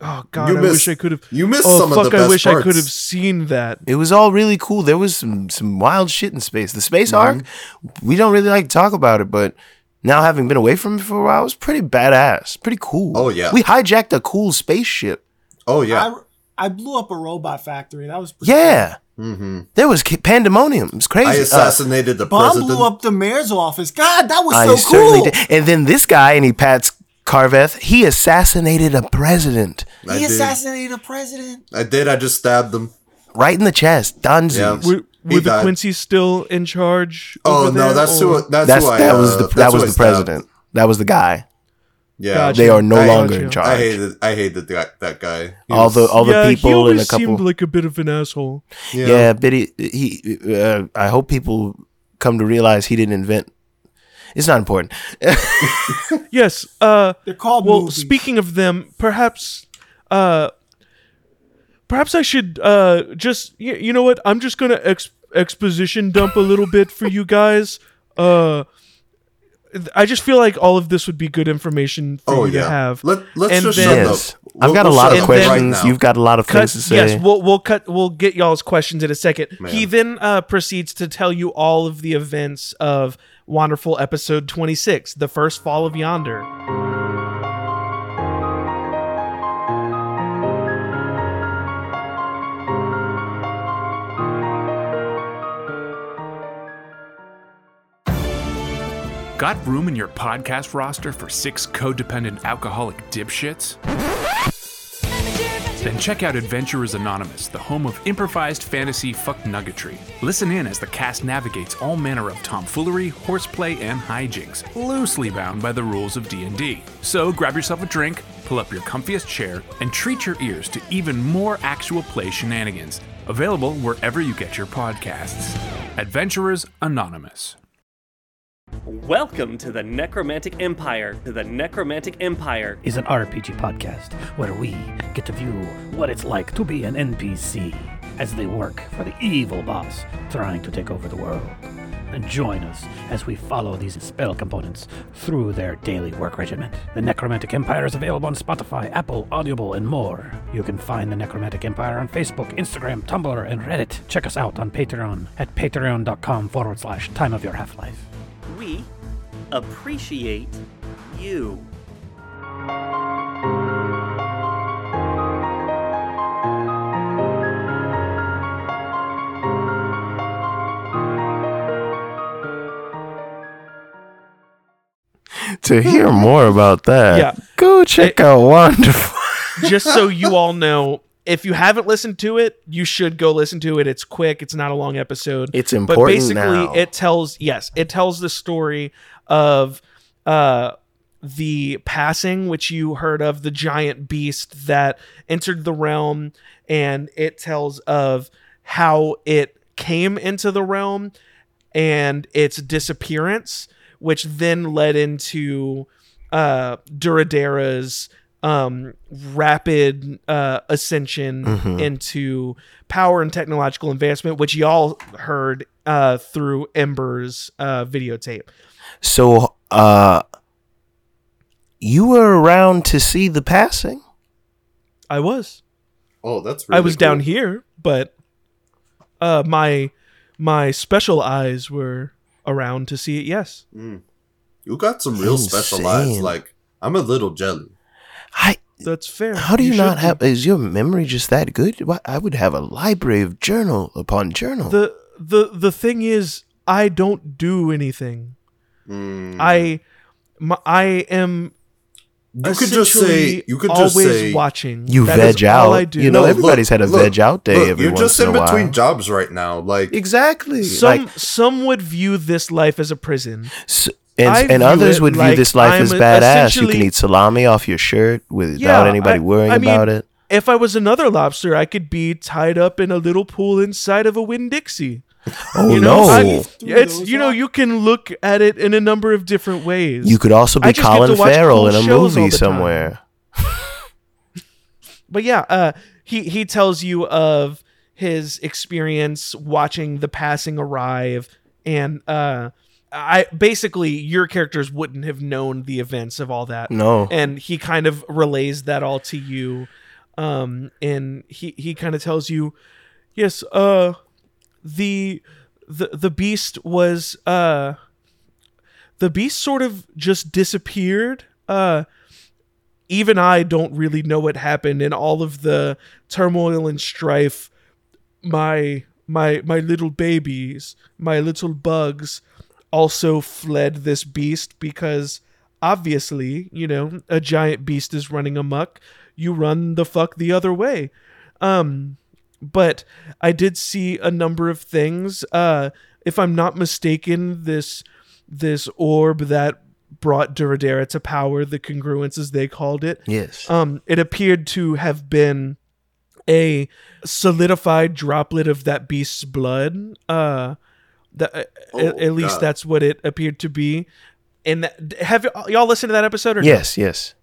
Oh God, You I missed- wish I could have. You missed Oh some fuck! of the I best wish I parts. could have seen that. It was all really cool. There was some some wild shit in space. The space Mm-hmm. arc, we don't really like to talk about it, but now having been away from it for a while, it was pretty badass. Pretty cool. Oh, yeah. We hijacked a cool spaceship. Oh yeah. I, I blew up a robot factory. That was pretty Yeah. mm-hmm. There was pandemonium. It was crazy. I Uh, assassinated the Bomb president. blew up the mayor's office. God, that was I so cool. did. And then this guy, and he pats Carveth, he assassinated a president I He did. assassinated a president. I did. I just stabbed them. right in the chest. Dunsies. Yeah. Were, He were the died. Quincy still in charge? Oh over no, there, that's or- who. That's, That's, who I. that was uh, the that was I the stabbed. president. That was the guy. Yeah. Gotcha. They are no I- longer Gotcha. in charge. I hated. I hated that that guy. He all was- the all the yeah, he people always and a couple. seemed like a bit of an asshole. yeah, but he, he uh, I hope people come to realize he didn't invent. It's not important. Yes. Uh. They're called Well, movies. speaking of them, perhaps, uh, perhaps I should uh just you, you know what? I'm just gonna ex- exposition dump a little bit for you guys. Uh, I just feel like all of this would be good information for Oh you yeah. to have. Let Let's And just then- shut yes, up. I've We'll- got a we'll lot of up right questions. You've got a lot of Cut, things to say. yes, we'll we'll cut. We'll get y'all's questions in a second. Man. He then uh, proceeds to tell you all of the events of Wanderful episode 26, the first fall of yonder. Got room in your podcast roster for six codependent alcoholic dipshits? Then check out Adventurers Anonymous, the home of improvised fantasy fuck nuggetry. Listen in as the cast navigates all manner of tomfoolery, horseplay, and hijinks, loosely bound by the rules of D&D. So grab yourself a drink, pull up your comfiest chair, and treat your ears to even more actual play shenanigans. Available wherever you get your podcasts. Adventurers Anonymous. Welcome to the Necromantic Empire. To the Necromantic Empire. is an RPG podcast where we get to view what it's like to be an NPC as they work for the evil boss trying to take over the world. And join us as we follow these spell components through their daily work regimen. The Necromantic Empire is available on Spotify, Apple, Audible, and more. You can find the Necromantic Empire on Facebook, Instagram, Tumblr, and Reddit. Check us out on Patreon at patreon.com forward slash time of your half life. We appreciate you. to hear more about that, Yeah. go check out Wanderful. just so you all know, if you haven't listened to it, you should go listen to it. It's quick. It's not a long episode. It's important. but basically, now. it tells yes, it tells the story of uh the passing which you heard of the giant beast that entered the realm and it tells of how it came into the realm and its disappearance which then led into uh Duradera's um rapid uh ascension Mhm. into power and technological advancement which y'all heard uh through Ember's uh videotape. So, uh, you were around to see the passing? I was. Oh, that's. Really I was cool. down here, but uh my my special eyes were around to see it. Yes. Mm. You got some real special eyes. Like I'm a little jelly. I That's fair. how do you, should not be. have? Is your memory just that good? I would have a library of journal upon journal. the the the thing is I don't do anything. Mm. I my, I am you could just say you could always just say watching. you That is veg all out. I do. You know, No, everybody's look, had a look, veg out day Look, every you're once just in in a while. between jobs right now. Like Exactly. some like, some would view this life as a prison. s- and, I and others it would view this life I'm as badass. You can eat salami off your shirt without Yeah, anybody I- worrying I mean, about it. If I was another lobster, I could be tied up in a little pool inside of a Winn Dixie. Oh you know, no! I- it's you know you can look at it in a number of different ways. you could also be just get to Colin Farrell cool in a movie somewhere. but yeah, uh, he he tells you of his experience watching the passing arrive, and uh, I basically your characters wouldn't have known the events of all that, No. and he kind of relays that all to you, um, and he he kind of tells you, yes, uh, the the the beast was uh the beast sort of just disappeared uh even I don't really know what happened in all of the turmoil and strife. My my my little babies, my little bugs, also fled this beast because obviously, you know, a giant beast is running amok. You run the fuck the other way. Um, but I did see a number of things. Uh, if I'm not mistaken, this this orb that brought Duradera to power, the congruence as they called it, Yes. um, it appeared to have been a solidified droplet of that beast's blood. Uh, that at, Oh, at least God. that's what it appeared to be. And that, have y'all listened to that episode or no? yes. Yes.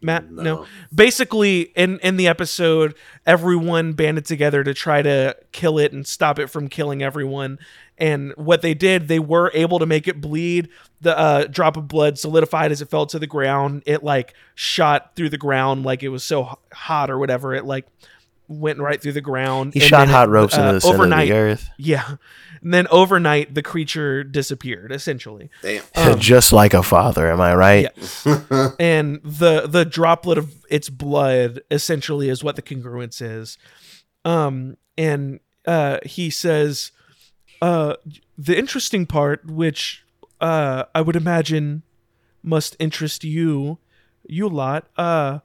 Matt? No. No. Basically, in in the episode, everyone banded together to try to kill it and stop it from killing everyone. And what they did, they were able to make it bleed. The uh, drop of blood solidified as it fell to the ground. It like shot through the ground like it was so hot or whatever. It like went right through the ground. He And shot then hot ropes uh, into the center overnight. of the earth, Yeah. And then overnight, the creature disappeared. Essentially. damn. Um, just like a father. Am I right? Yeah. and the the droplet of its blood essentially is what the congruence is um and uh he says uh the interesting part which uh i would imagine must interest you you lot uh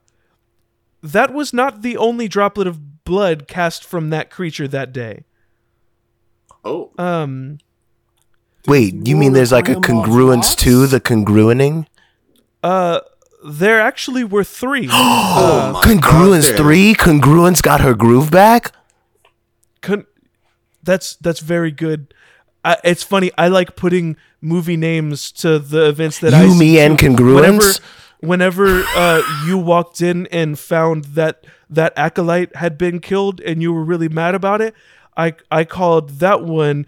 that was not the only droplet of blood cast from that creature that day Oh, um Wait, you mean there's like a congruence to the congruening? uh there actually were three. uh, my Congruence God, three. Congruence got her groove back. Con- that's that's very good. I, it's funny. I like putting movie names to the events that I You, see me, and congruence. Whenever, whenever uh, you walked in and found that that acolyte had been killed, and you were really mad about it, I I called that one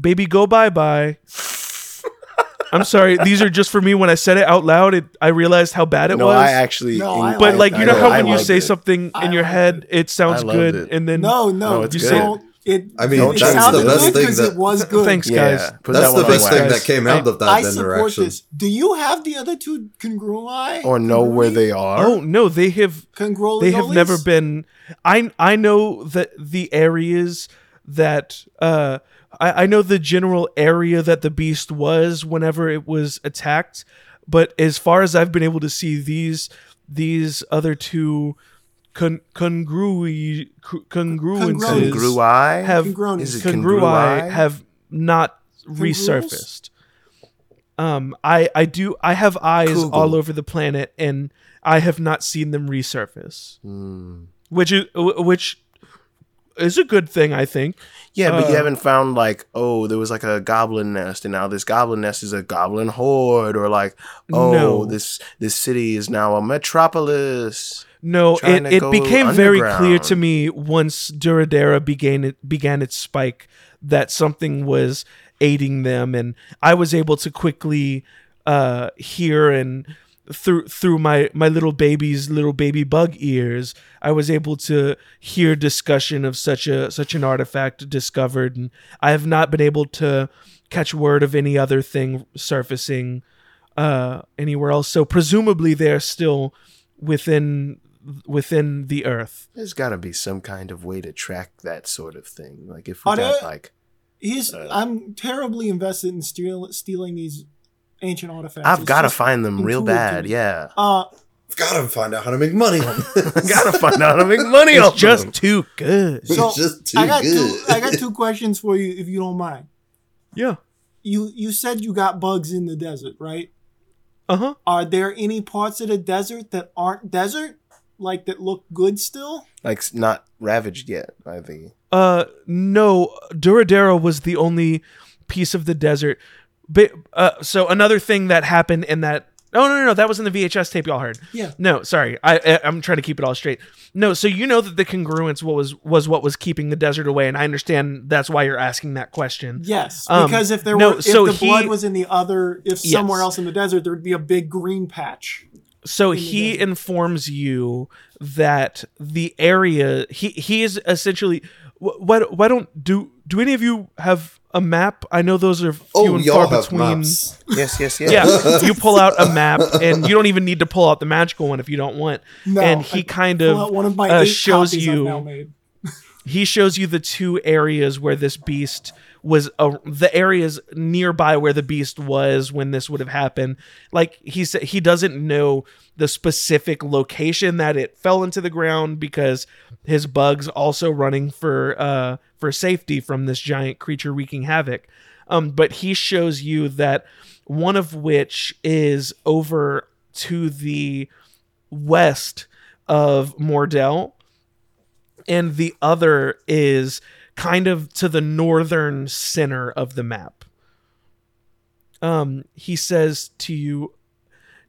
"Baby Go Bye Bye." I'm sorry. These are just for me. When I said it out loud, it, I realized how bad it no, was. I actually. No, I but like you know know, how I when you say it. something I in your head, it sounds good, it. and then No, no, No, it's you good. Don't. It, I mean, it that's the best good thing 'cause that- it was good. Thanks, Yeah, guys. put That's that the best thing that came I- out of that I support interaction. this. Do you have the other two congrui? or know where they are. Oh no, they have Congroli they have never been i i know that the areas that uh I, I know the general area that the beast was whenever it was attacked but as far as i've been able to see these these other two con- congrui congruences Congruences. Congrui. have Congruences. Congrui congrui? have not resurfaced um i i do i have eyes Kugel. all over the planet and i have not seen them resurface Hmm. which is which is a good thing i think Yeah, but you Uh, haven't found like, oh, there was like a goblin nest, and now this goblin nest is a goblin horde, or like, oh, No. this this city is now a metropolis. No it, it became very clear to me once duradera began it began its spike that something was aiding them and i was able to quickly uh hear and through through my my little baby's little baby bug ears i was able to hear discussion of such a such an artifact discovered and i have not been able to catch word of any other thing surfacing uh, anywhere else. So presumably they're still within within the Earth. There's got to be some kind of way to track that sort of thing. Like if we Are got there- like, He's Uh, I'm terribly invested in steal, stealing these ancient artifacts. I've got to find them real intuitive. bad. Yeah, Uh, I've got to find out how to make money on this. got to find out how to make money It's off of just them. too good. It's so just too I got good. two. I got two questions for you, if you don't mind. Yeah. You you said you got bugs in the desert, right? Uh huh. Are there any parts of the desert that aren't desert, like that look good still? like not ravaged yet by the. Uh, no, Duradera was the only piece of the desert. But, uh, so another thing that happened in that. Oh no, no, no, that was in the VHS tape y'all heard. Yeah. No, sorry, I, I I'm trying to keep it all straight. No, so you know that the congruence what was was what was keeping the desert away, and I understand that's why you're asking that question. Yes, Um, because if there no, were, if so the he- blood was in the other, if somewhere Yes. else in the desert, there would be a big green patch. So he informs you that the area he he is essentially. wh- Why why don't do do any of you have a map? I know those are few oh, and far between. maps. Yes, yes, yes. Yeah, you pull out a map, and you don't even need to pull out the magical one if you don't want. No, and he I kind of one of my uh, shows you he shows you the two areas where this beast was the areas nearby where the beast was when this would have happened. Like he said he doesn't know the specific location that it fell into the ground because his bugs also running for uh for safety from this giant creature wreaking havoc. Um but he shows you that one of which is over to the west of Mordell and the other is kind of to the northern center of the map. Um, he says to you,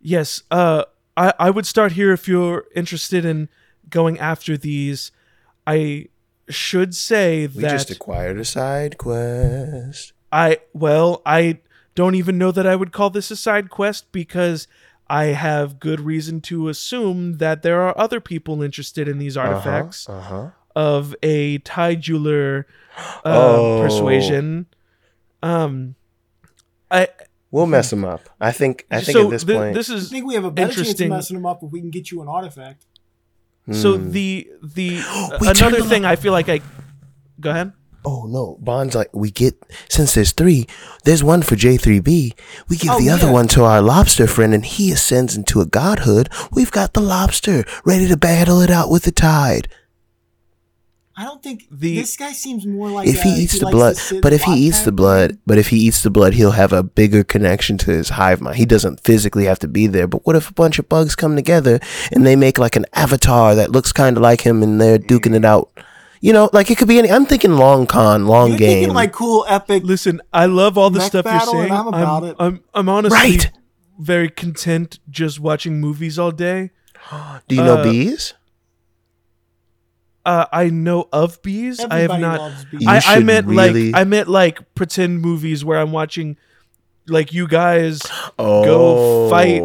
"Yes, uh, I I would start here if you're interested in going after these. I should say We that just acquired a side quest. I well, I don't even know that I would call this a side quest because I have good reason to assume that there are other people interested in these artifacts Uh huh. Of a titular uh, Oh. persuasion. Um, I We'll mess them up. I think. I think so at this thi- point. this is. I think we have a better chance of messing them up if we can get you an artifact. so Hmm. the the We turned another them thing I feel like I go ahead. Oh no, Bond's like we get since there's three, there's one for J3B. We give Oh, the other one to our lobster friend and he ascends into a godhood. We've got the lobster ready to battle it out with the tide. I don't think The- this guy seems more like if he uh, eats the blood, but if he eats the blood, thing. but if he eats the blood, he'll have a bigger connection to his hive mind. He doesn't physically have to be there. But what if a bunch of bugs come together and they make like an avatar that looks kind of like him and they're duking it out? You know, like it could be any. I'm thinking long con, long You're game. thinking like cool epic. Listen, I love all the stuff you're battle, and saying. I'm about it. I'm, I'm honestly Right. very content just watching movies all day. Do you know uh, bees? Uh, I know of bees. I have not. loves bees. I, I meant really- like I meant like pretend movies where I'm watching, like you guys Oh, go fight,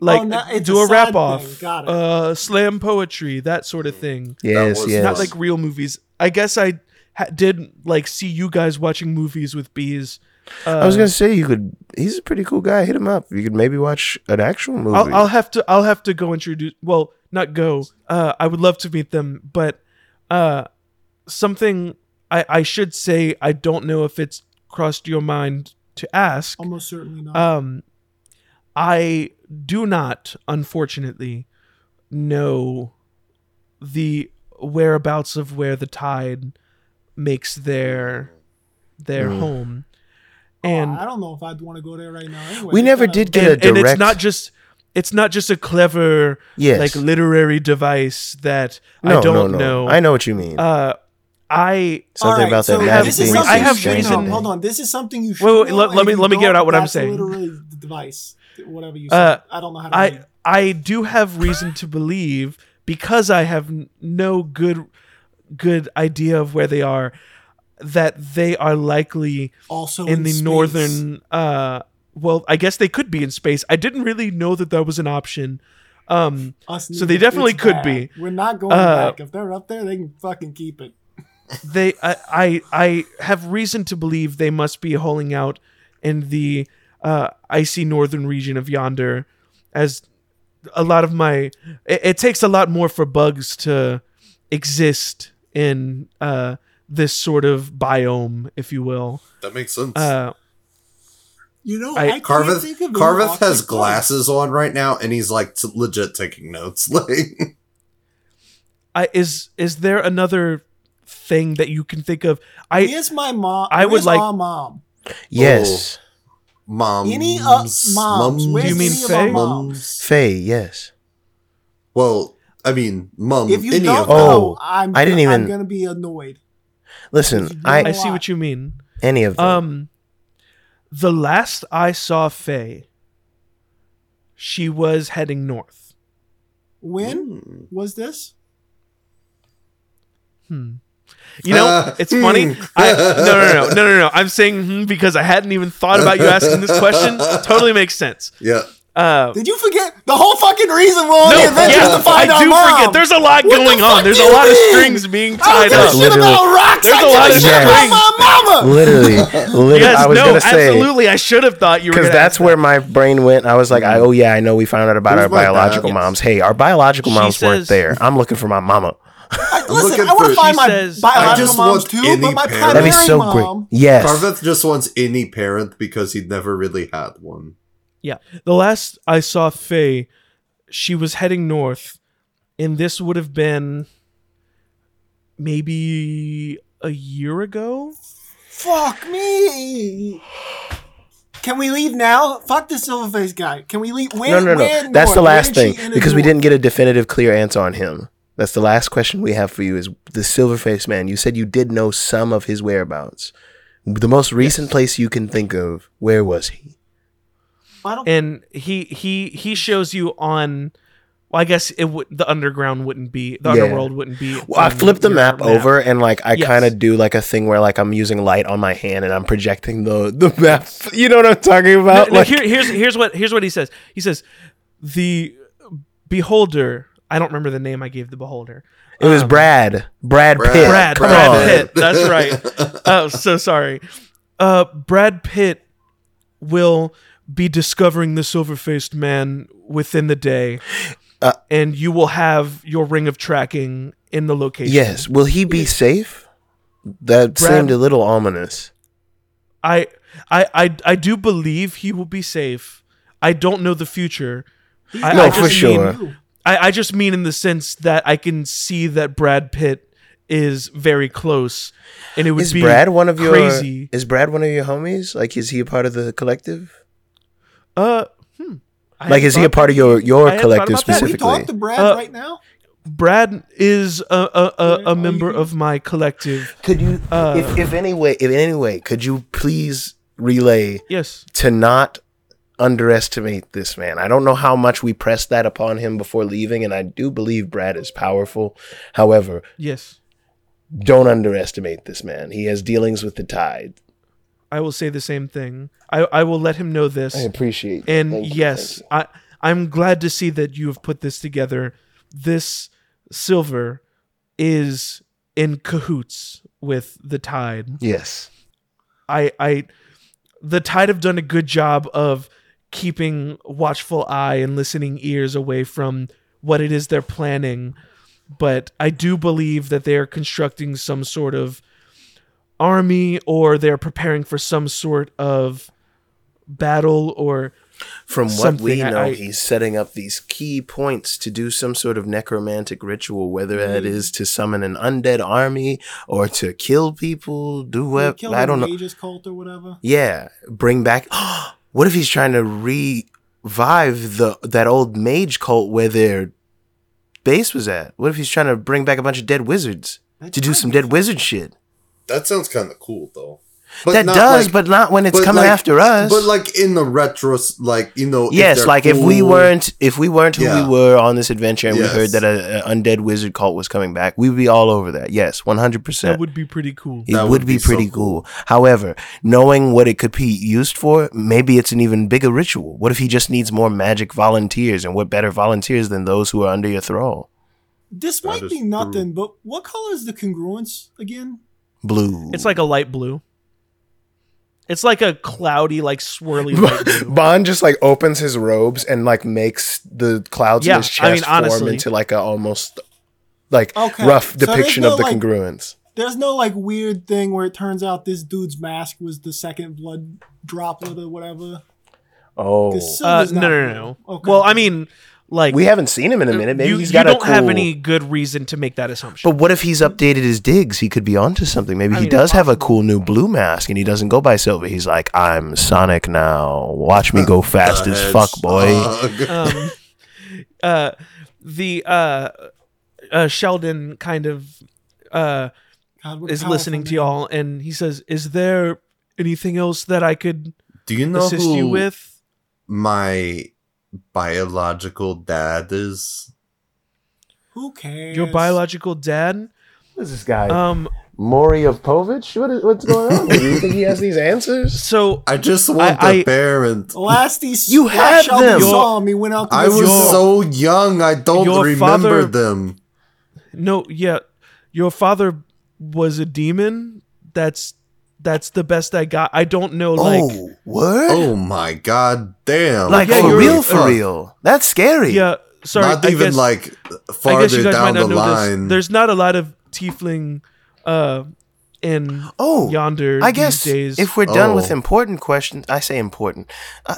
like Oh, no, do a a, rap off, thing. Got it. uh, slam poetry, that sort of thing. Yes, yes. Not like real movies. I guess I ha- did like see you guys watching movies with bees. Uh, I was gonna say you could. He's a pretty cool guy. Hit him up. You could maybe watch an actual movie. I'll, I'll have to. I'll have to go introduce. Well, not go. Uh, I would love to meet them, but uh, something I, I should say. I don't know if it's crossed your mind to ask. Almost certainly not. Um, I do not, unfortunately, know the whereabouts of where the tide makes their their Hmm. home, Oh, and I don't know if I'd want to go there right now. Anyway, we never did get and, a and it's not just it's not just a clever yes. like literary device that no, I don't no, no. know. I know what you mean. Uh, I Something All right, about so that have this magic is reason- something I have should reason- Hold on, this is something you should. Wait, wait, know, let- let me- if you let me get out what I'm saying. Literally the device, whatever you said. Uh, I don't know how to. I read. I do have reason to believe because I have no good good idea of where they are that they are likely Also in the space. northern uh well I guess they could be in space. I didn't really know that that was an option. Um Us so they definitely could bad. be. We're not going Uh, back. If they're up there, they can fucking keep it. they I, I I have reason to believe they must be holding out in the uh, icy northern region of yonder, as a lot of my it, it takes a lot more for bugs to exist in uh, this sort of biome, if you will. That makes sense. Uh, You know, I- I, can't Carveth, think of Carveth has bugs. glasses on right now, and he's like t- legit taking notes. Like, I, is is there another thing that you can think of? I is my mom? I would like- our mom. Yes. moms, Any uh, moms? Where's Do you mean any of our Faye? moms? Faye, yes. Well, I mean, mum. If you any don't of know, Oh, I'm I didn't even. I'm even- gonna be annoyed. Listen, I I see what you mean. any of them. Um, the last I saw Faye, she was heading north. When was this? Hmm. You know, Uh, it's funny. hmm. I, no, no, no, no, no, no, no. I'm saying hmm because I hadn't even thought about you asking this question. Totally makes sense. yeah. Uh, Did you forget the whole fucking reason we're on no, the adventure yeah, is to find I our do mom? forget. There's a lot What going fuck on. There's a you lot of strings being I tied don't give a up. shit Literally. about rocks. There's I a give lot of shit about strings. my mama. literally, literally, Yes, I was no, gonna say absolutely. I should have thought you were because gonna that's ask where that. my brain went. I was like, I, oh yeah, I know we found out about Who's our my dad? biological Yes. moms. Hey, our biological She moms weren't says- there. I'm looking for my mama. I, listen, looking I want for- to find She my says- I biological just moms want too, any but my parent. primary That'd be so mom. great. Yes. Carveth just wants any parent because he never really had one. Yeah. The last I saw Faye, she was heading north, and this would have been maybe a year ago. Fuck me. Can we leave now? Fuck the silver face guy. Can we leave? Where, no, no, no. where That's north? the last thing because we north? didn't get a definitive, clear answer on him. That's the last question we have for you. Is the silver face man? You said you did know some of his whereabouts. The most recent place you can think of. Where was he? I don't. and he he he shows you on well i guess it would the underground wouldn't be the Yeah. underworld wouldn't be Well, I on flipped the your map, over and like I Yes. kind of do like a thing where like I'm using light on my hand and I'm projecting the the map. You know what I'm talking about? no, Like- here, here's here's what here's what he says he says the beholder i don't remember the name i gave the beholder it was um, Brad. Brad, Brad. Pitt. brad Come brad pitt that's right oh so sorry uh brad pitt will be discovering the silver-faced man within the day Uh, and you will have your ring of tracking in the location Yes. Will he be safe? That Brad- seemed a little ominous. I, I, I, I do believe he will be safe. I don't know the future. I, No, I for just sure. mean- I, I just mean in the sense that I can see that Brad Pitt is very close, and it would Is be Brad one of your crazy. Is Brad one of your homies? Like, is he a part of the collective? Uh, hmm. I Like, is he a part of your your I collective about that. Can we specifically? talk to Brad Uh, right now? Brad is a a, a, a member you? of my collective. Could you, Uh, if, if any way, if in any way, could you please relay Yes. to not underestimate this man? I don't know how much we pressed that upon him before leaving, and I do believe Brad is powerful. However, Yes. don't underestimate this man. He has dealings with the tide. I will say the same thing. I, I will let him know this. I appreciate. And Thank you, yes, I I'm glad to see that you have put this together. This silver is in cahoots with the tide. Yes. I I the tide have done a good job of keeping watchful eye and listening ears away from what it is they're planning. But I do believe that they are constructing some sort of army or they're preparing for some sort of battle or From what something we know, I- he's setting up these key points to do some sort of necromantic ritual, whether that mm. is to summon an undead army or to kill people, do what Kill I don't know. Magus cult or whatever. Yeah, bring back. what if he's trying to revive the that old mage cult where their base was at? What if he's trying to bring back a bunch of dead wizards That's to do some dead wizard shit? That sounds kind of cool, though. But that does, like- but not when it's coming like- after us. But like in the retro, like you know, yes, they're like if we weren't if we weren't who Yeah. we were on this adventure and Yes. we heard that a, a undead wizard cult was coming back, we'd be all over that. Yes, one hundred percent. that would be pretty cool. It would, would be, be so pretty cool. cool. However, knowing what it could be used for, maybe it's an even bigger ritual. What if he just needs more magic volunteers? And what better volunteers than those who are under your thrall? This That might be nothing, but what color is the congruence again? Blue. It's like a light blue. It's like a cloudy, like swirly. Bond just like opens his robes and like makes the clouds Yeah, in his chest I mean, form honestly. into like a almost like Okay, rough so depiction no, of the like- congruence. There's no like weird thing where it turns out this dude's mask was the second blood droplet or whatever. Oh, Uh, no, no, no, no. Okay. Well, I mean, like we haven't seen him in a minute. Maybe you, he's you got a don't have cool- any good reason to make that assumption. But what if he's updated his digs? He could be onto something. Maybe I he mean, does have a cool new blue mask and he doesn't go by silver. He's like, I'm Sonic now. Watch me go fast as fuck, boy. um, uh, the uh, uh, Sheldon kind of uh, God, is listening to y'all, and he says, "Is there anything else that I could Do you know assist who you with?" my biological dad is? Who cares? Your biological dad? What is this guy? Um, Maury of Povich? What is, what's going on? Do you think he has these answers? so I just want I- the I- parent. Last he You had Sheldon them. saw him. He went out. To I the was zoo. so young, I don't Your remember father- them. no, yeah, your father was a demon. That's that's the best I got. I don't know, like, oh, word? Oh my god damn. like yeah, for you're- real, for fuck. real. That's scary. yeah. Sorry, Not I even guess, like I guess farther you guys down might the not know line. this. There's not a lot of tiefling uh in Oh, yonder I guess these days. if we're done with Oh. important questions, I say important. Uh,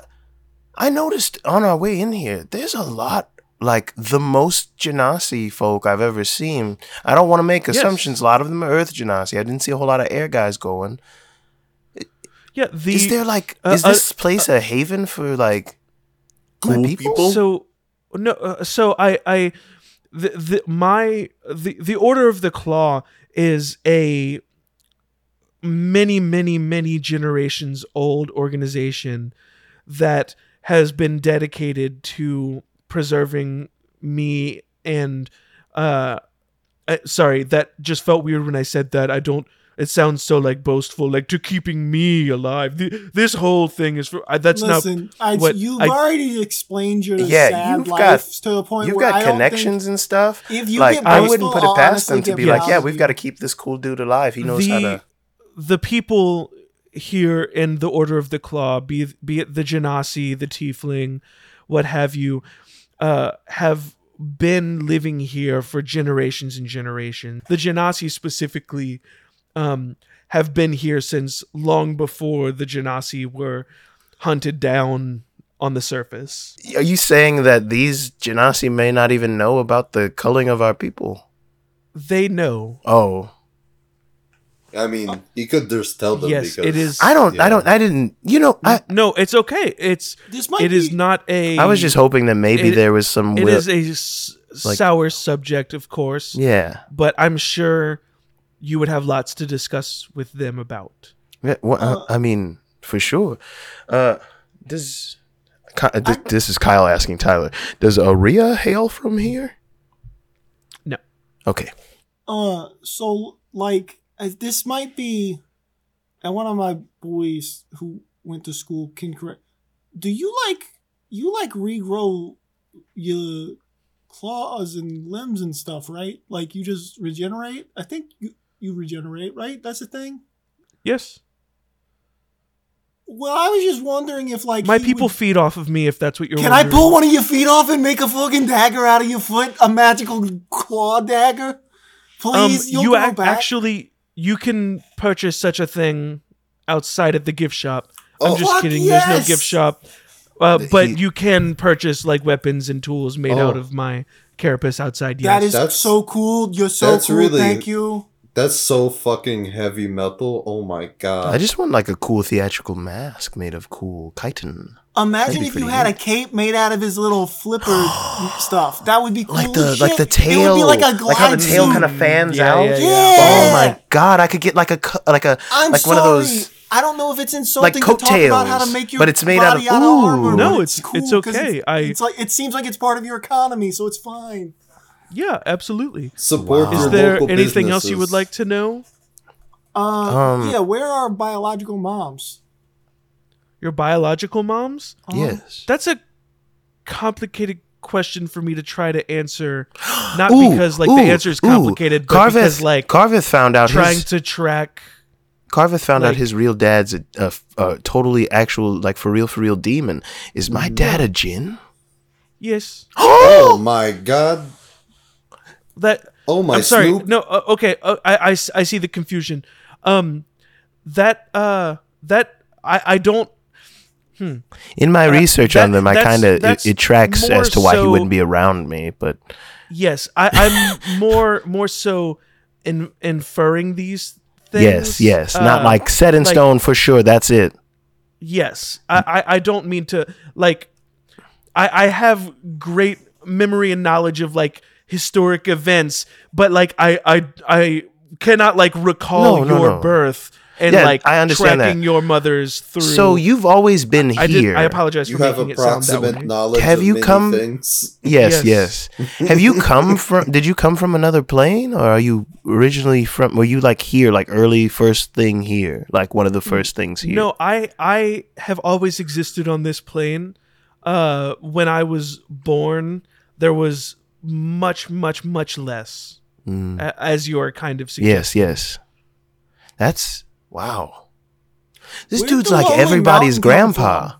I noticed on our way in here, there's a lot like the most Genasi folk I've ever seen. I don't want to make Yes. assumptions. A lot of them are Earth Genasi. I didn't see a whole lot of air guys going. yeah, the is there like uh, is uh, this place a haven for like my Cool people? people? so no uh, so i i the, the my the the order of the claw is a many many many generations old organization that has been dedicated to preserving me and uh uh, sorry that just felt weird when i said that i don't it sounds so like boastful like to keeping me alive Th- this whole thing is for uh, that's not Listen, I, what you've I- already explained your Yeah, sad you've life got- to the point You've where got I don't connections and stuff. If you like get I wouldn't put it past them to be like, yeah, we've got to keep this cool dude alive. He knows how to. the people here in the Order of the Claw, be be it the Genasi, the Tiefling, what have you, uh, have been living here for generations and generations. The Genasi specifically um, have been here since long before the Genasi were hunted down on the surface. Are you saying that these Genasi may not even know about the culling of our people? They know. Oh, I mean, you could just tell them Yes, because it is. I don't. I don't. I didn't. You know, I. no, it's okay. It's This might it is be- not a. I was just hoping that maybe It- there was some. It wi- is a s- like- sour subject, of course. Yeah. but I'm sure you would have lots to discuss with them about. Yeah, well, uh, I mean, for sure. Uh, does Ky- uh, this, this is Kyle asking Tyler? Does Aria hail from here? No. Okay. Uh, so like uh, this might be, and one of my boys who went to school can correct. Do you like you like regrow your claws and limbs and stuff, right? Like you just regenerate. I think you you regenerate, right? That's the thing. Yes, Well, I was just wondering if like my people would- feed off of me. If that's what you're. Can I pull one of your feet off and make a fucking dagger out of your foot? A magical claw dagger? Um, Please, you'll you ac- actually you can purchase such a thing outside of the gift shop. Oh, I'm just fuck kidding. There's no gift shop, uh, but He- you can purchase like weapons and tools made out Oh. of my carapace outside. Yes. That is That's- so cool. You're so that's cool. really- Thank you. That's so fucking heavy metal. Oh my god. I just want like a cool theatrical mask made of cool chitin. Imagine if you pretty had a cape made out of his little flipper stuff. That would be cool. Like the as like the shit. It would tail, be like a like how the tail suit. kind of fans Yeah, out. yeah, yeah. Oh my god! I could get like a like a I'm like sorry. one of those. I don't know if it's insulting like to talk about how to coattails, make your but it's made out body of- out Ooh. armor. No, but it's- cool it's 'cause okay. It's, I- it's like it seems like it's part of your economy, so it's fine. yeah, absolutely. Support Is there local anything else you would like to know? Uh, Um, yeah. Where are biological moms? Your biological moms? Yes. That's a complicated question for me to try to answer. Not Ooh, because like ooh, the answer is ooh. complicated, but Carveth, because like Carveth found out trying his to track Carveth found out his real dad's a, a, a totally actual, like for real, for real demon. Is my dad a jinn? Yes. Oh my god. That Oh my I'm sorry. Snoop. No, uh, okay. Uh, I, I s- I see the confusion. Um, that uh that I I don't. In my Uh, research that- on them, I kind of it, it tracks as to why he wouldn't be around me. But Yes, I, I'm more more so in, inferring these things. yes, yes, not uh, like set in like- stone for sure. That's it. Yes, I, I, I don't mean to like. I I have great memory and knowledge of like historic events, but like I I I cannot like recall No, no, your no. birth and Yeah, like I understand that. your mother's through. So you've always been I here. did. I apologize You for have making it sound that way. knowledge Have of you many come- things. Yes, Yes. yes. Have you come from? Did you come from another plane, or are you originally from? Were you like here, like early first thing here, like one of the first things here? No, I I have always existed on this plane. Uh, when I was born, there was much, much, much less, a- as you're kind of suggesting. Mm. Yes, yes. That's wow. This Where'd dude's like everybody's grandpa.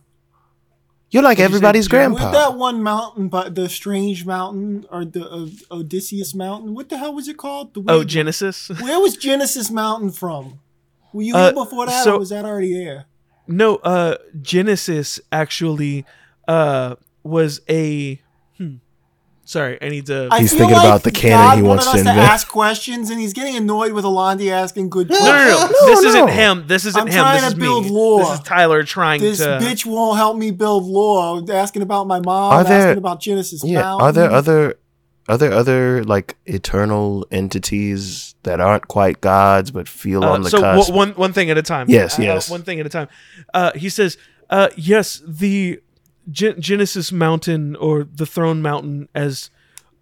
You're like Did you say everybody's Jim? With that one mountain, but the strange mountain or the uh, Odysseus mountain. What the hell was it called? The Oh, Genesis. Where was Genesis Mountain from? Were you Uh, here before that, so- or was that already there? No, uh Genesis actually uh was a hmm. Sorry, I need to I He's thinking like about the canon God he wants wanted to us to ask questions, and he's getting annoyed with Alandi asking good questions. no, no. No, this no. isn't him. This isn't I'm him. trying This to is build me. lore. This is Tyler trying This to This bitch won't help me build lore. Asking about my mom, Are there- asking about Genesis yeah. Mountain. Are there other are there other like eternal entities that aren't quite gods but feel Uh, on the so cusp? w- one one thing at a time. Yes, Uh, yes. one thing at a time. Uh, he says, uh, "Yes, the Gen- Genesis Mountain or the Throne Mountain, as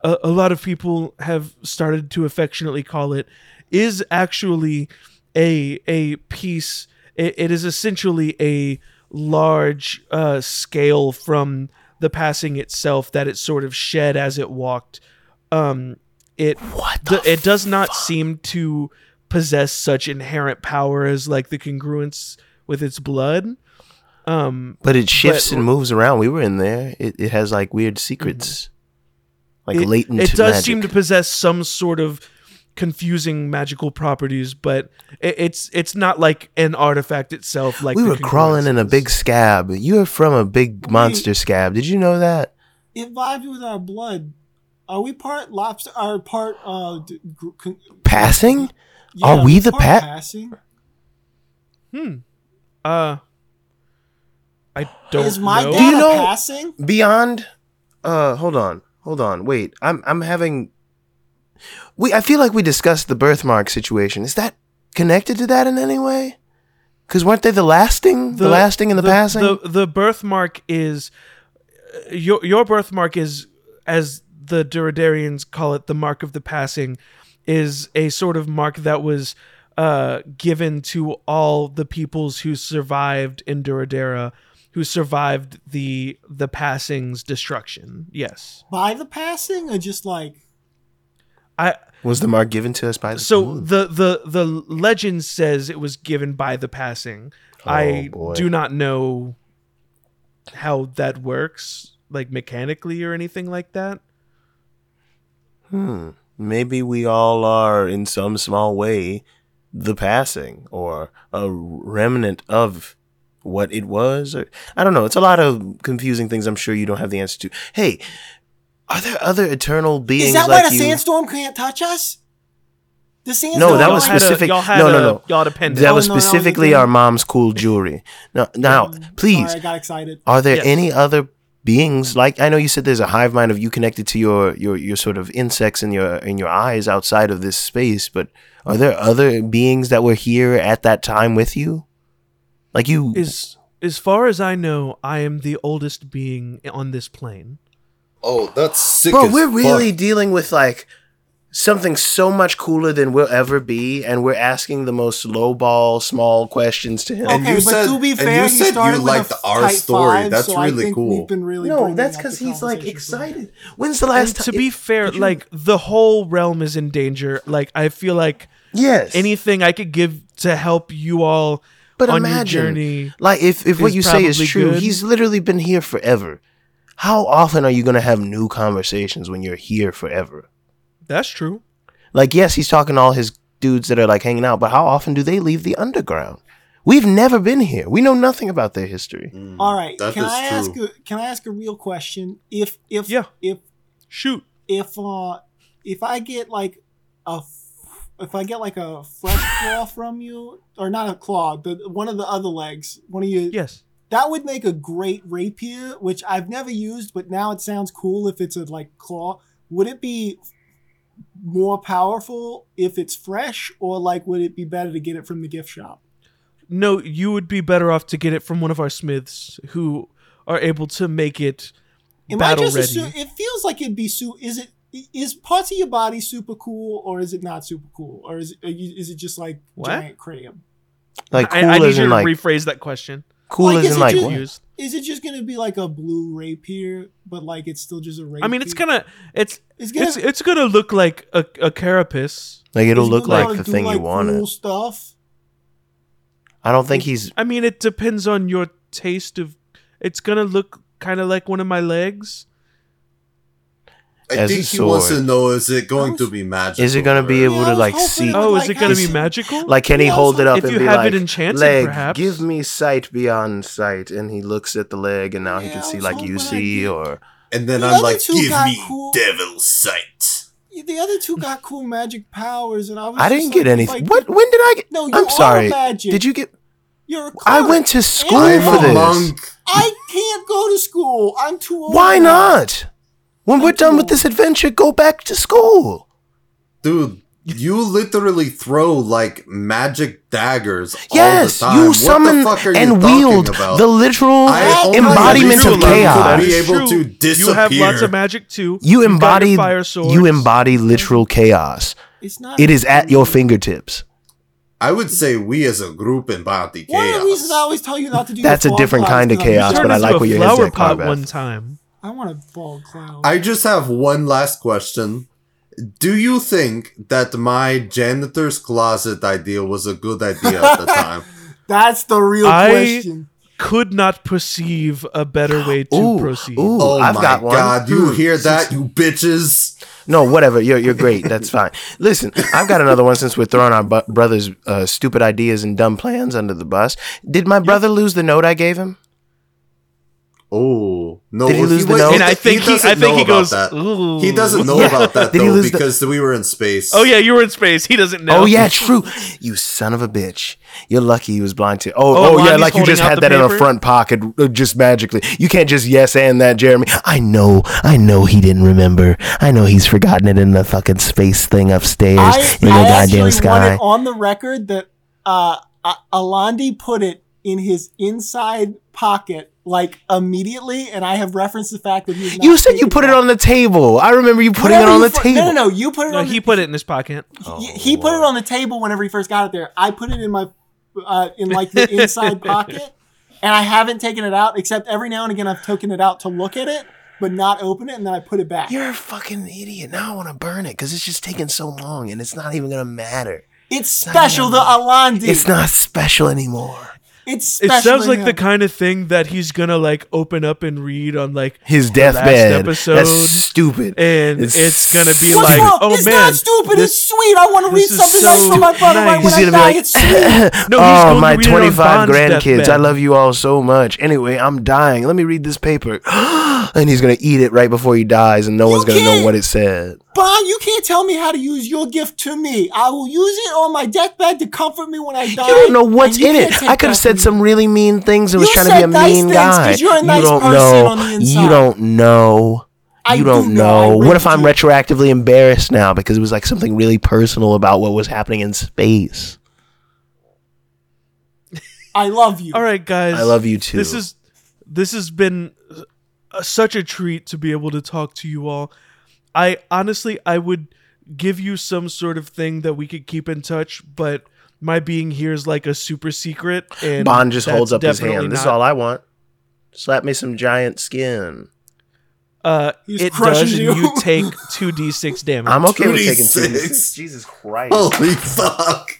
a, a lot of people have started to affectionately call it, is actually a a piece. It, it is essentially a large uh, scale from the passing itself that it sort of shed as it walked. Um, it What the, the it does not seem to possess such inherent power as like the congruence with its blood. Um, But it shifts But- and moves around. We were in there. It, it has like weird secrets, like it, latent. it does magic. seem to possess some sort of confusing magical properties, but it, it's it's not like an artifact itself. Like we were crawling in a big scab. You're from a big monster scab. Did you know that? It vibes with our blood. Are we part lobster? Are part uh? d- gr- con- Passing? yeah, Are we the part pat- passing? Uh, I don't Is my know. dad Do you know- passing? Beyond. Uh, hold on, hold on. Wait, I'm I'm having. We I feel like we discussed the birthmark situation. Is that connected to that in any way? Because weren't they the lasting, the, lasting, and the, passing? The the birthmark is uh, your your birthmark is as the Duradarians call it, the mark of the passing, is a sort of mark that was uh, given to all the peoples who survived in Duradera, who survived the the passing's destruction. Yes, By the passing, or just like I Was the mark given to us by the so Ooh. the the the legend says it was given by the passing. I Oh, boy. do not know how that works, like mechanically or anything like that. Hmm. Maybe we all are in some small way the passing or a remnant of what it was or I don't know. It's a lot of confusing things I'm sure you don't have the answer to. Hey, are there other eternal beings is that like why the you? sandstorm can't touch us? The sandstorm. No, that Y'all was had a- specific. no, no, a- no. y'all had a pendant. That Oh, was no, that was specifically thing. our mom's cool jewelry. Now, mm. now, please, Sorry, I got excited. are there Yes. any other beings like I know you said there's a hive mind of you connected to your your your sort of insects in your in your eyes outside of this space, but are there other beings that were here at that time with you? Like you As as far as I know, I am the oldest being on this plane. Oh, that's sick. Bro, as we're really dealing with like something so much cooler than we'll ever be, and we're asking the most lowball, small questions to him. And okay, you but said- to be fair, you said you started with liked a our story. Five, That's so I really think cool. We've been really no, that's because he's like excited. When's the last time? to be fair, Did you- like the whole realm is in danger. Like I feel like yes, anything I could give to help you all But on imagine, your journey. like, if if what is you say is true, good. he's literally been here forever. How often are you gonna have new conversations when you're here forever? That's true. Like, yes, he's talking to all his dudes that are like hanging out, but how often do they leave the underground? We've never been here. We know nothing about their history. All right. Can I ask a can I ask a real question? If if Yeah. if Shoot. if uh if I get like a f- if I get like a fresh claw from you or not a claw, but one of the other legs, one of you Yes. that would make a great rapier, which I've never used, but now it sounds cool if it's a like claw. Would it be more powerful if it's fresh, or like would it be better to get it from the gift shop? No, you would be better off to get it from one of our smiths who are able to make it Am battle I just ready. assu- it feels like it'd be su- is it is parts of your body super cool or is it not super cool or is it, you, is it just like What? giant crayon? Like, I, cool I need you to like rephrase that question. cool Like, is in it like just- what? Used. Is it just gonna be like a blue rapier, but like it's still just a rapier? I mean, it's gonna it's it's gonna it's it's gonna look like a, a carapace. Like it'll look gonna like the do, thing like, you wanted. Cool stuff. I don't think he's. I mean, it depends on your taste of. It's gonna look kind of like one of my legs. I As a think he wants to know: is it going I to be magical? Is it gonna be able Yeah, to like see? Oh, is like, it gonna be magical? Like, can he Yeah, hold it up if and you be have like, it enchanted, "Leg, perhaps." give me sight beyond sight," and he looks at the leg, and now he can see like you see, or And then The I'm like, give me cool- devil sight. The other two got cool magic powers, and I was. I didn't get like- anything. like, what? When did I get? No, you I'm are sorry. magic. Did you get? You're a I went to school I'm for a this. monk. I can't go to school. I'm too old. Why now. not? When we're done with this adventure, go back to school. Dude, you literally throw like magic daggers Yes, all the time. you what summon the fuck are and you wield about? the literal I embodiment of chaos. to be It's able true. to You have lots of magic too. You You've got your embody fire swords. you embody literal chaos. It's not. It is at your fingertips. I would say we as a group embody One of the reasons I chaos. always tell you not to do. That's a different kind of clouds, 'cause I'm chaos, but I like what you're head's flower pot one time. I want a fog clown. I just have one last question. Do you think that my janitor's closet idea was a good idea at the time? That's the real I- question. Could not perceive a better way to Ooh, proceed. ooh, Oh I've my got one. god, you Hmm. hear that, you bitches? No, whatever. You're you're great. That's fine. Listen, I've got another one since we're throwing our bu- brother's uh, stupid ideas and dumb plans under the bus. Did my brother lose the note I gave him? Oh no! Did he if lose the was- note? And I think he, doesn't I think know he about goes. that. Ooh. He doesn't know Yeah. about that Did he though lose the- because we were in space. Oh yeah, you were in space. He doesn't know. Oh yeah, true. You son of a bitch. You're lucky he was blind too. Oh, Oh, oh, yeah, like you just had the that in a front pocket uh, just magically. You can't just yes and that, Jeremy. I know, I know he didn't remember. I know he's forgotten it in the fucking space thing upstairs I, in the I goddamn sky. it on the record that uh, uh, Alandi put it in his inside pocket like immediately, and I have referenced the fact that he. was not You said you put it on the table. I remember you putting it on the fu- table. No, no, no. You put it No, on. he the, put it in his pocket. he, he put it on the table whenever he first got it there. I put it in my uh, in like the inside pocket, and I haven't taken it out except every now and again I've taken it out to look at it, but not open it, and then I put it back. You're a fucking idiot. Now I want to burn it because it's just taking so long and it's not even gonna matter. it's special to Alandi. It's not special anymore. It's It sounds to like the kind of thing that he's gonna like open up and read on like His deathbed. episode, That's stupid. and It's it's, gonna be What's like, wrong? oh it's man, not stupid. this- it's sweet. I want to read this is something nice so for my brother right nice. when He's I gonna die. be It's like, sweet. No, he's oh, going my to read it 25 Bond's grandkids. I love you all so much. Anyway, I'm dying. Let me read this paper. and he's going to eat it right before he dies, and no You one's going to know what it said. Bond, you can't tell me how to use your gift to me. I will use it on my deathbed to comfort me when I die. You don't know what's in it. I could have said some really mean things and was trying to be a nice mean things guy. 'cause you're a nice you don't person know. on the You don't know. I you do don't know. I know. What if I'm you. retroactively embarrassed now because it was like something really personal about what was happening in space? I love you. all right, guys, I love you too. This is this has been such a treat to be able to talk to you all. I honestly, I would give you some sort of thing that we could keep in touch, but my being here is like a super secret. And Bond just holds up his definitely hand. This is all I want. Slap me some giant skin. Uh, He it crushes does, and you. you take two d six damage. I'm okay with taking 2d6. Jesus Christ. Holy fuck!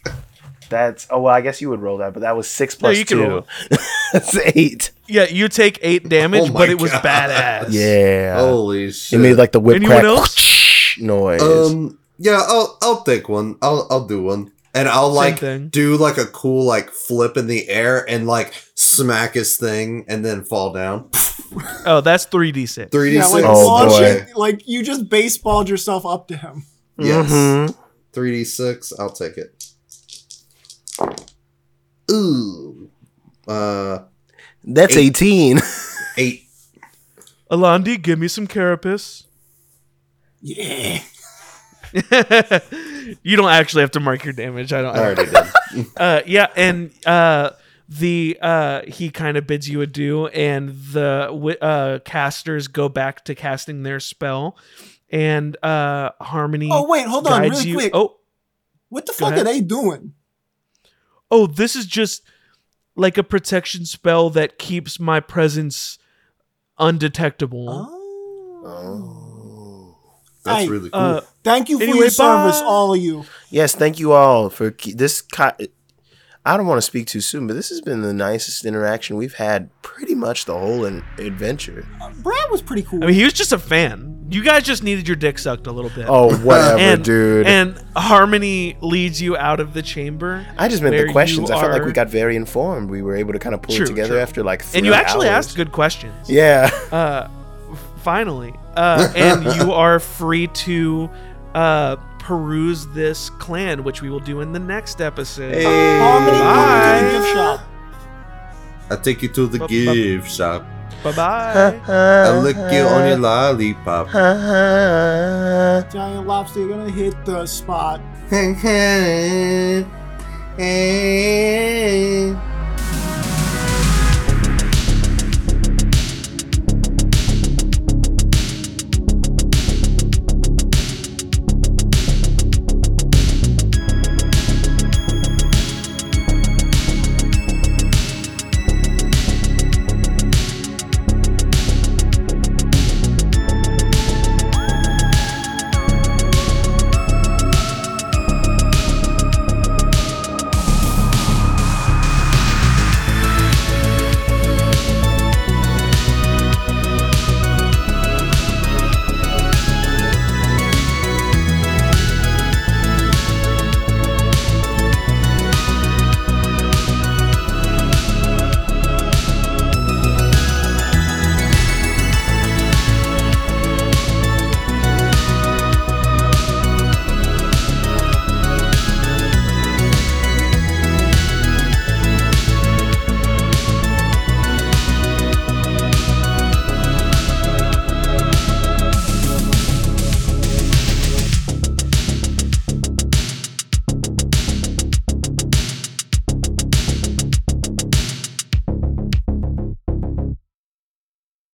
That's oh well, I guess you would roll that, but that was six No, plus you can two. roll That's eight. Yeah, you take eight damage, Oh but it was God. badass. Yeah. Holy shit! it made like the whip Anyone crack else? noise. Um, yeah, I'll I'll take one. I'll I'll do one, and I'll like do like a cool like flip in the air and like smack his thing and then fall down. Oh, that's three d six. Three d Yeah, like six. Oh, boy. it, like you just baseballed yourself up to him. Yes. Mhm. Three d six. I'll take it. Ooh. Uh, That's Eight. eighteen. eight. Alandi, give me some carapace. Yeah. you don't actually have to mark your damage. I don't. I already did. Uh, yeah, and uh, the uh, he kind of bids you adieu, and the uh, casters go back to casting their spell, and uh, Harmony. Oh wait, hold on, guides really you- quick. Oh, what the fuck ahead. are they doing? Oh, this is just like a protection spell that keeps my presence undetectable. Oh. That's Hey, really cool. Uh, Thank you for Anyway, your service, bye. all of you. yes, thank you all for ke- this. Ki- I don't want to speak too soon, but this has been the nicest interaction we've had pretty much the whole in- adventure. Uh, Brad was pretty cool. I mean, he was just a fan. You guys just needed your dick sucked a little bit. Oh, whatever, and, dude. And Harmony leads you out of the chamber. I just meant the questions. I felt like we got very informed. We were able to kind of pull True, it together true. after like three and you actually hours. asked good questions. Yeah. Uh, finally, uh, and you are free to uh, peruse this clan, which we will do in the next episode. Harmony, welcome to the Bye. I take you to the bu- bu- gift shop. Bye bye. I lick you on your lollipop. Giant lobster, you're gonna hit the spot. Hey.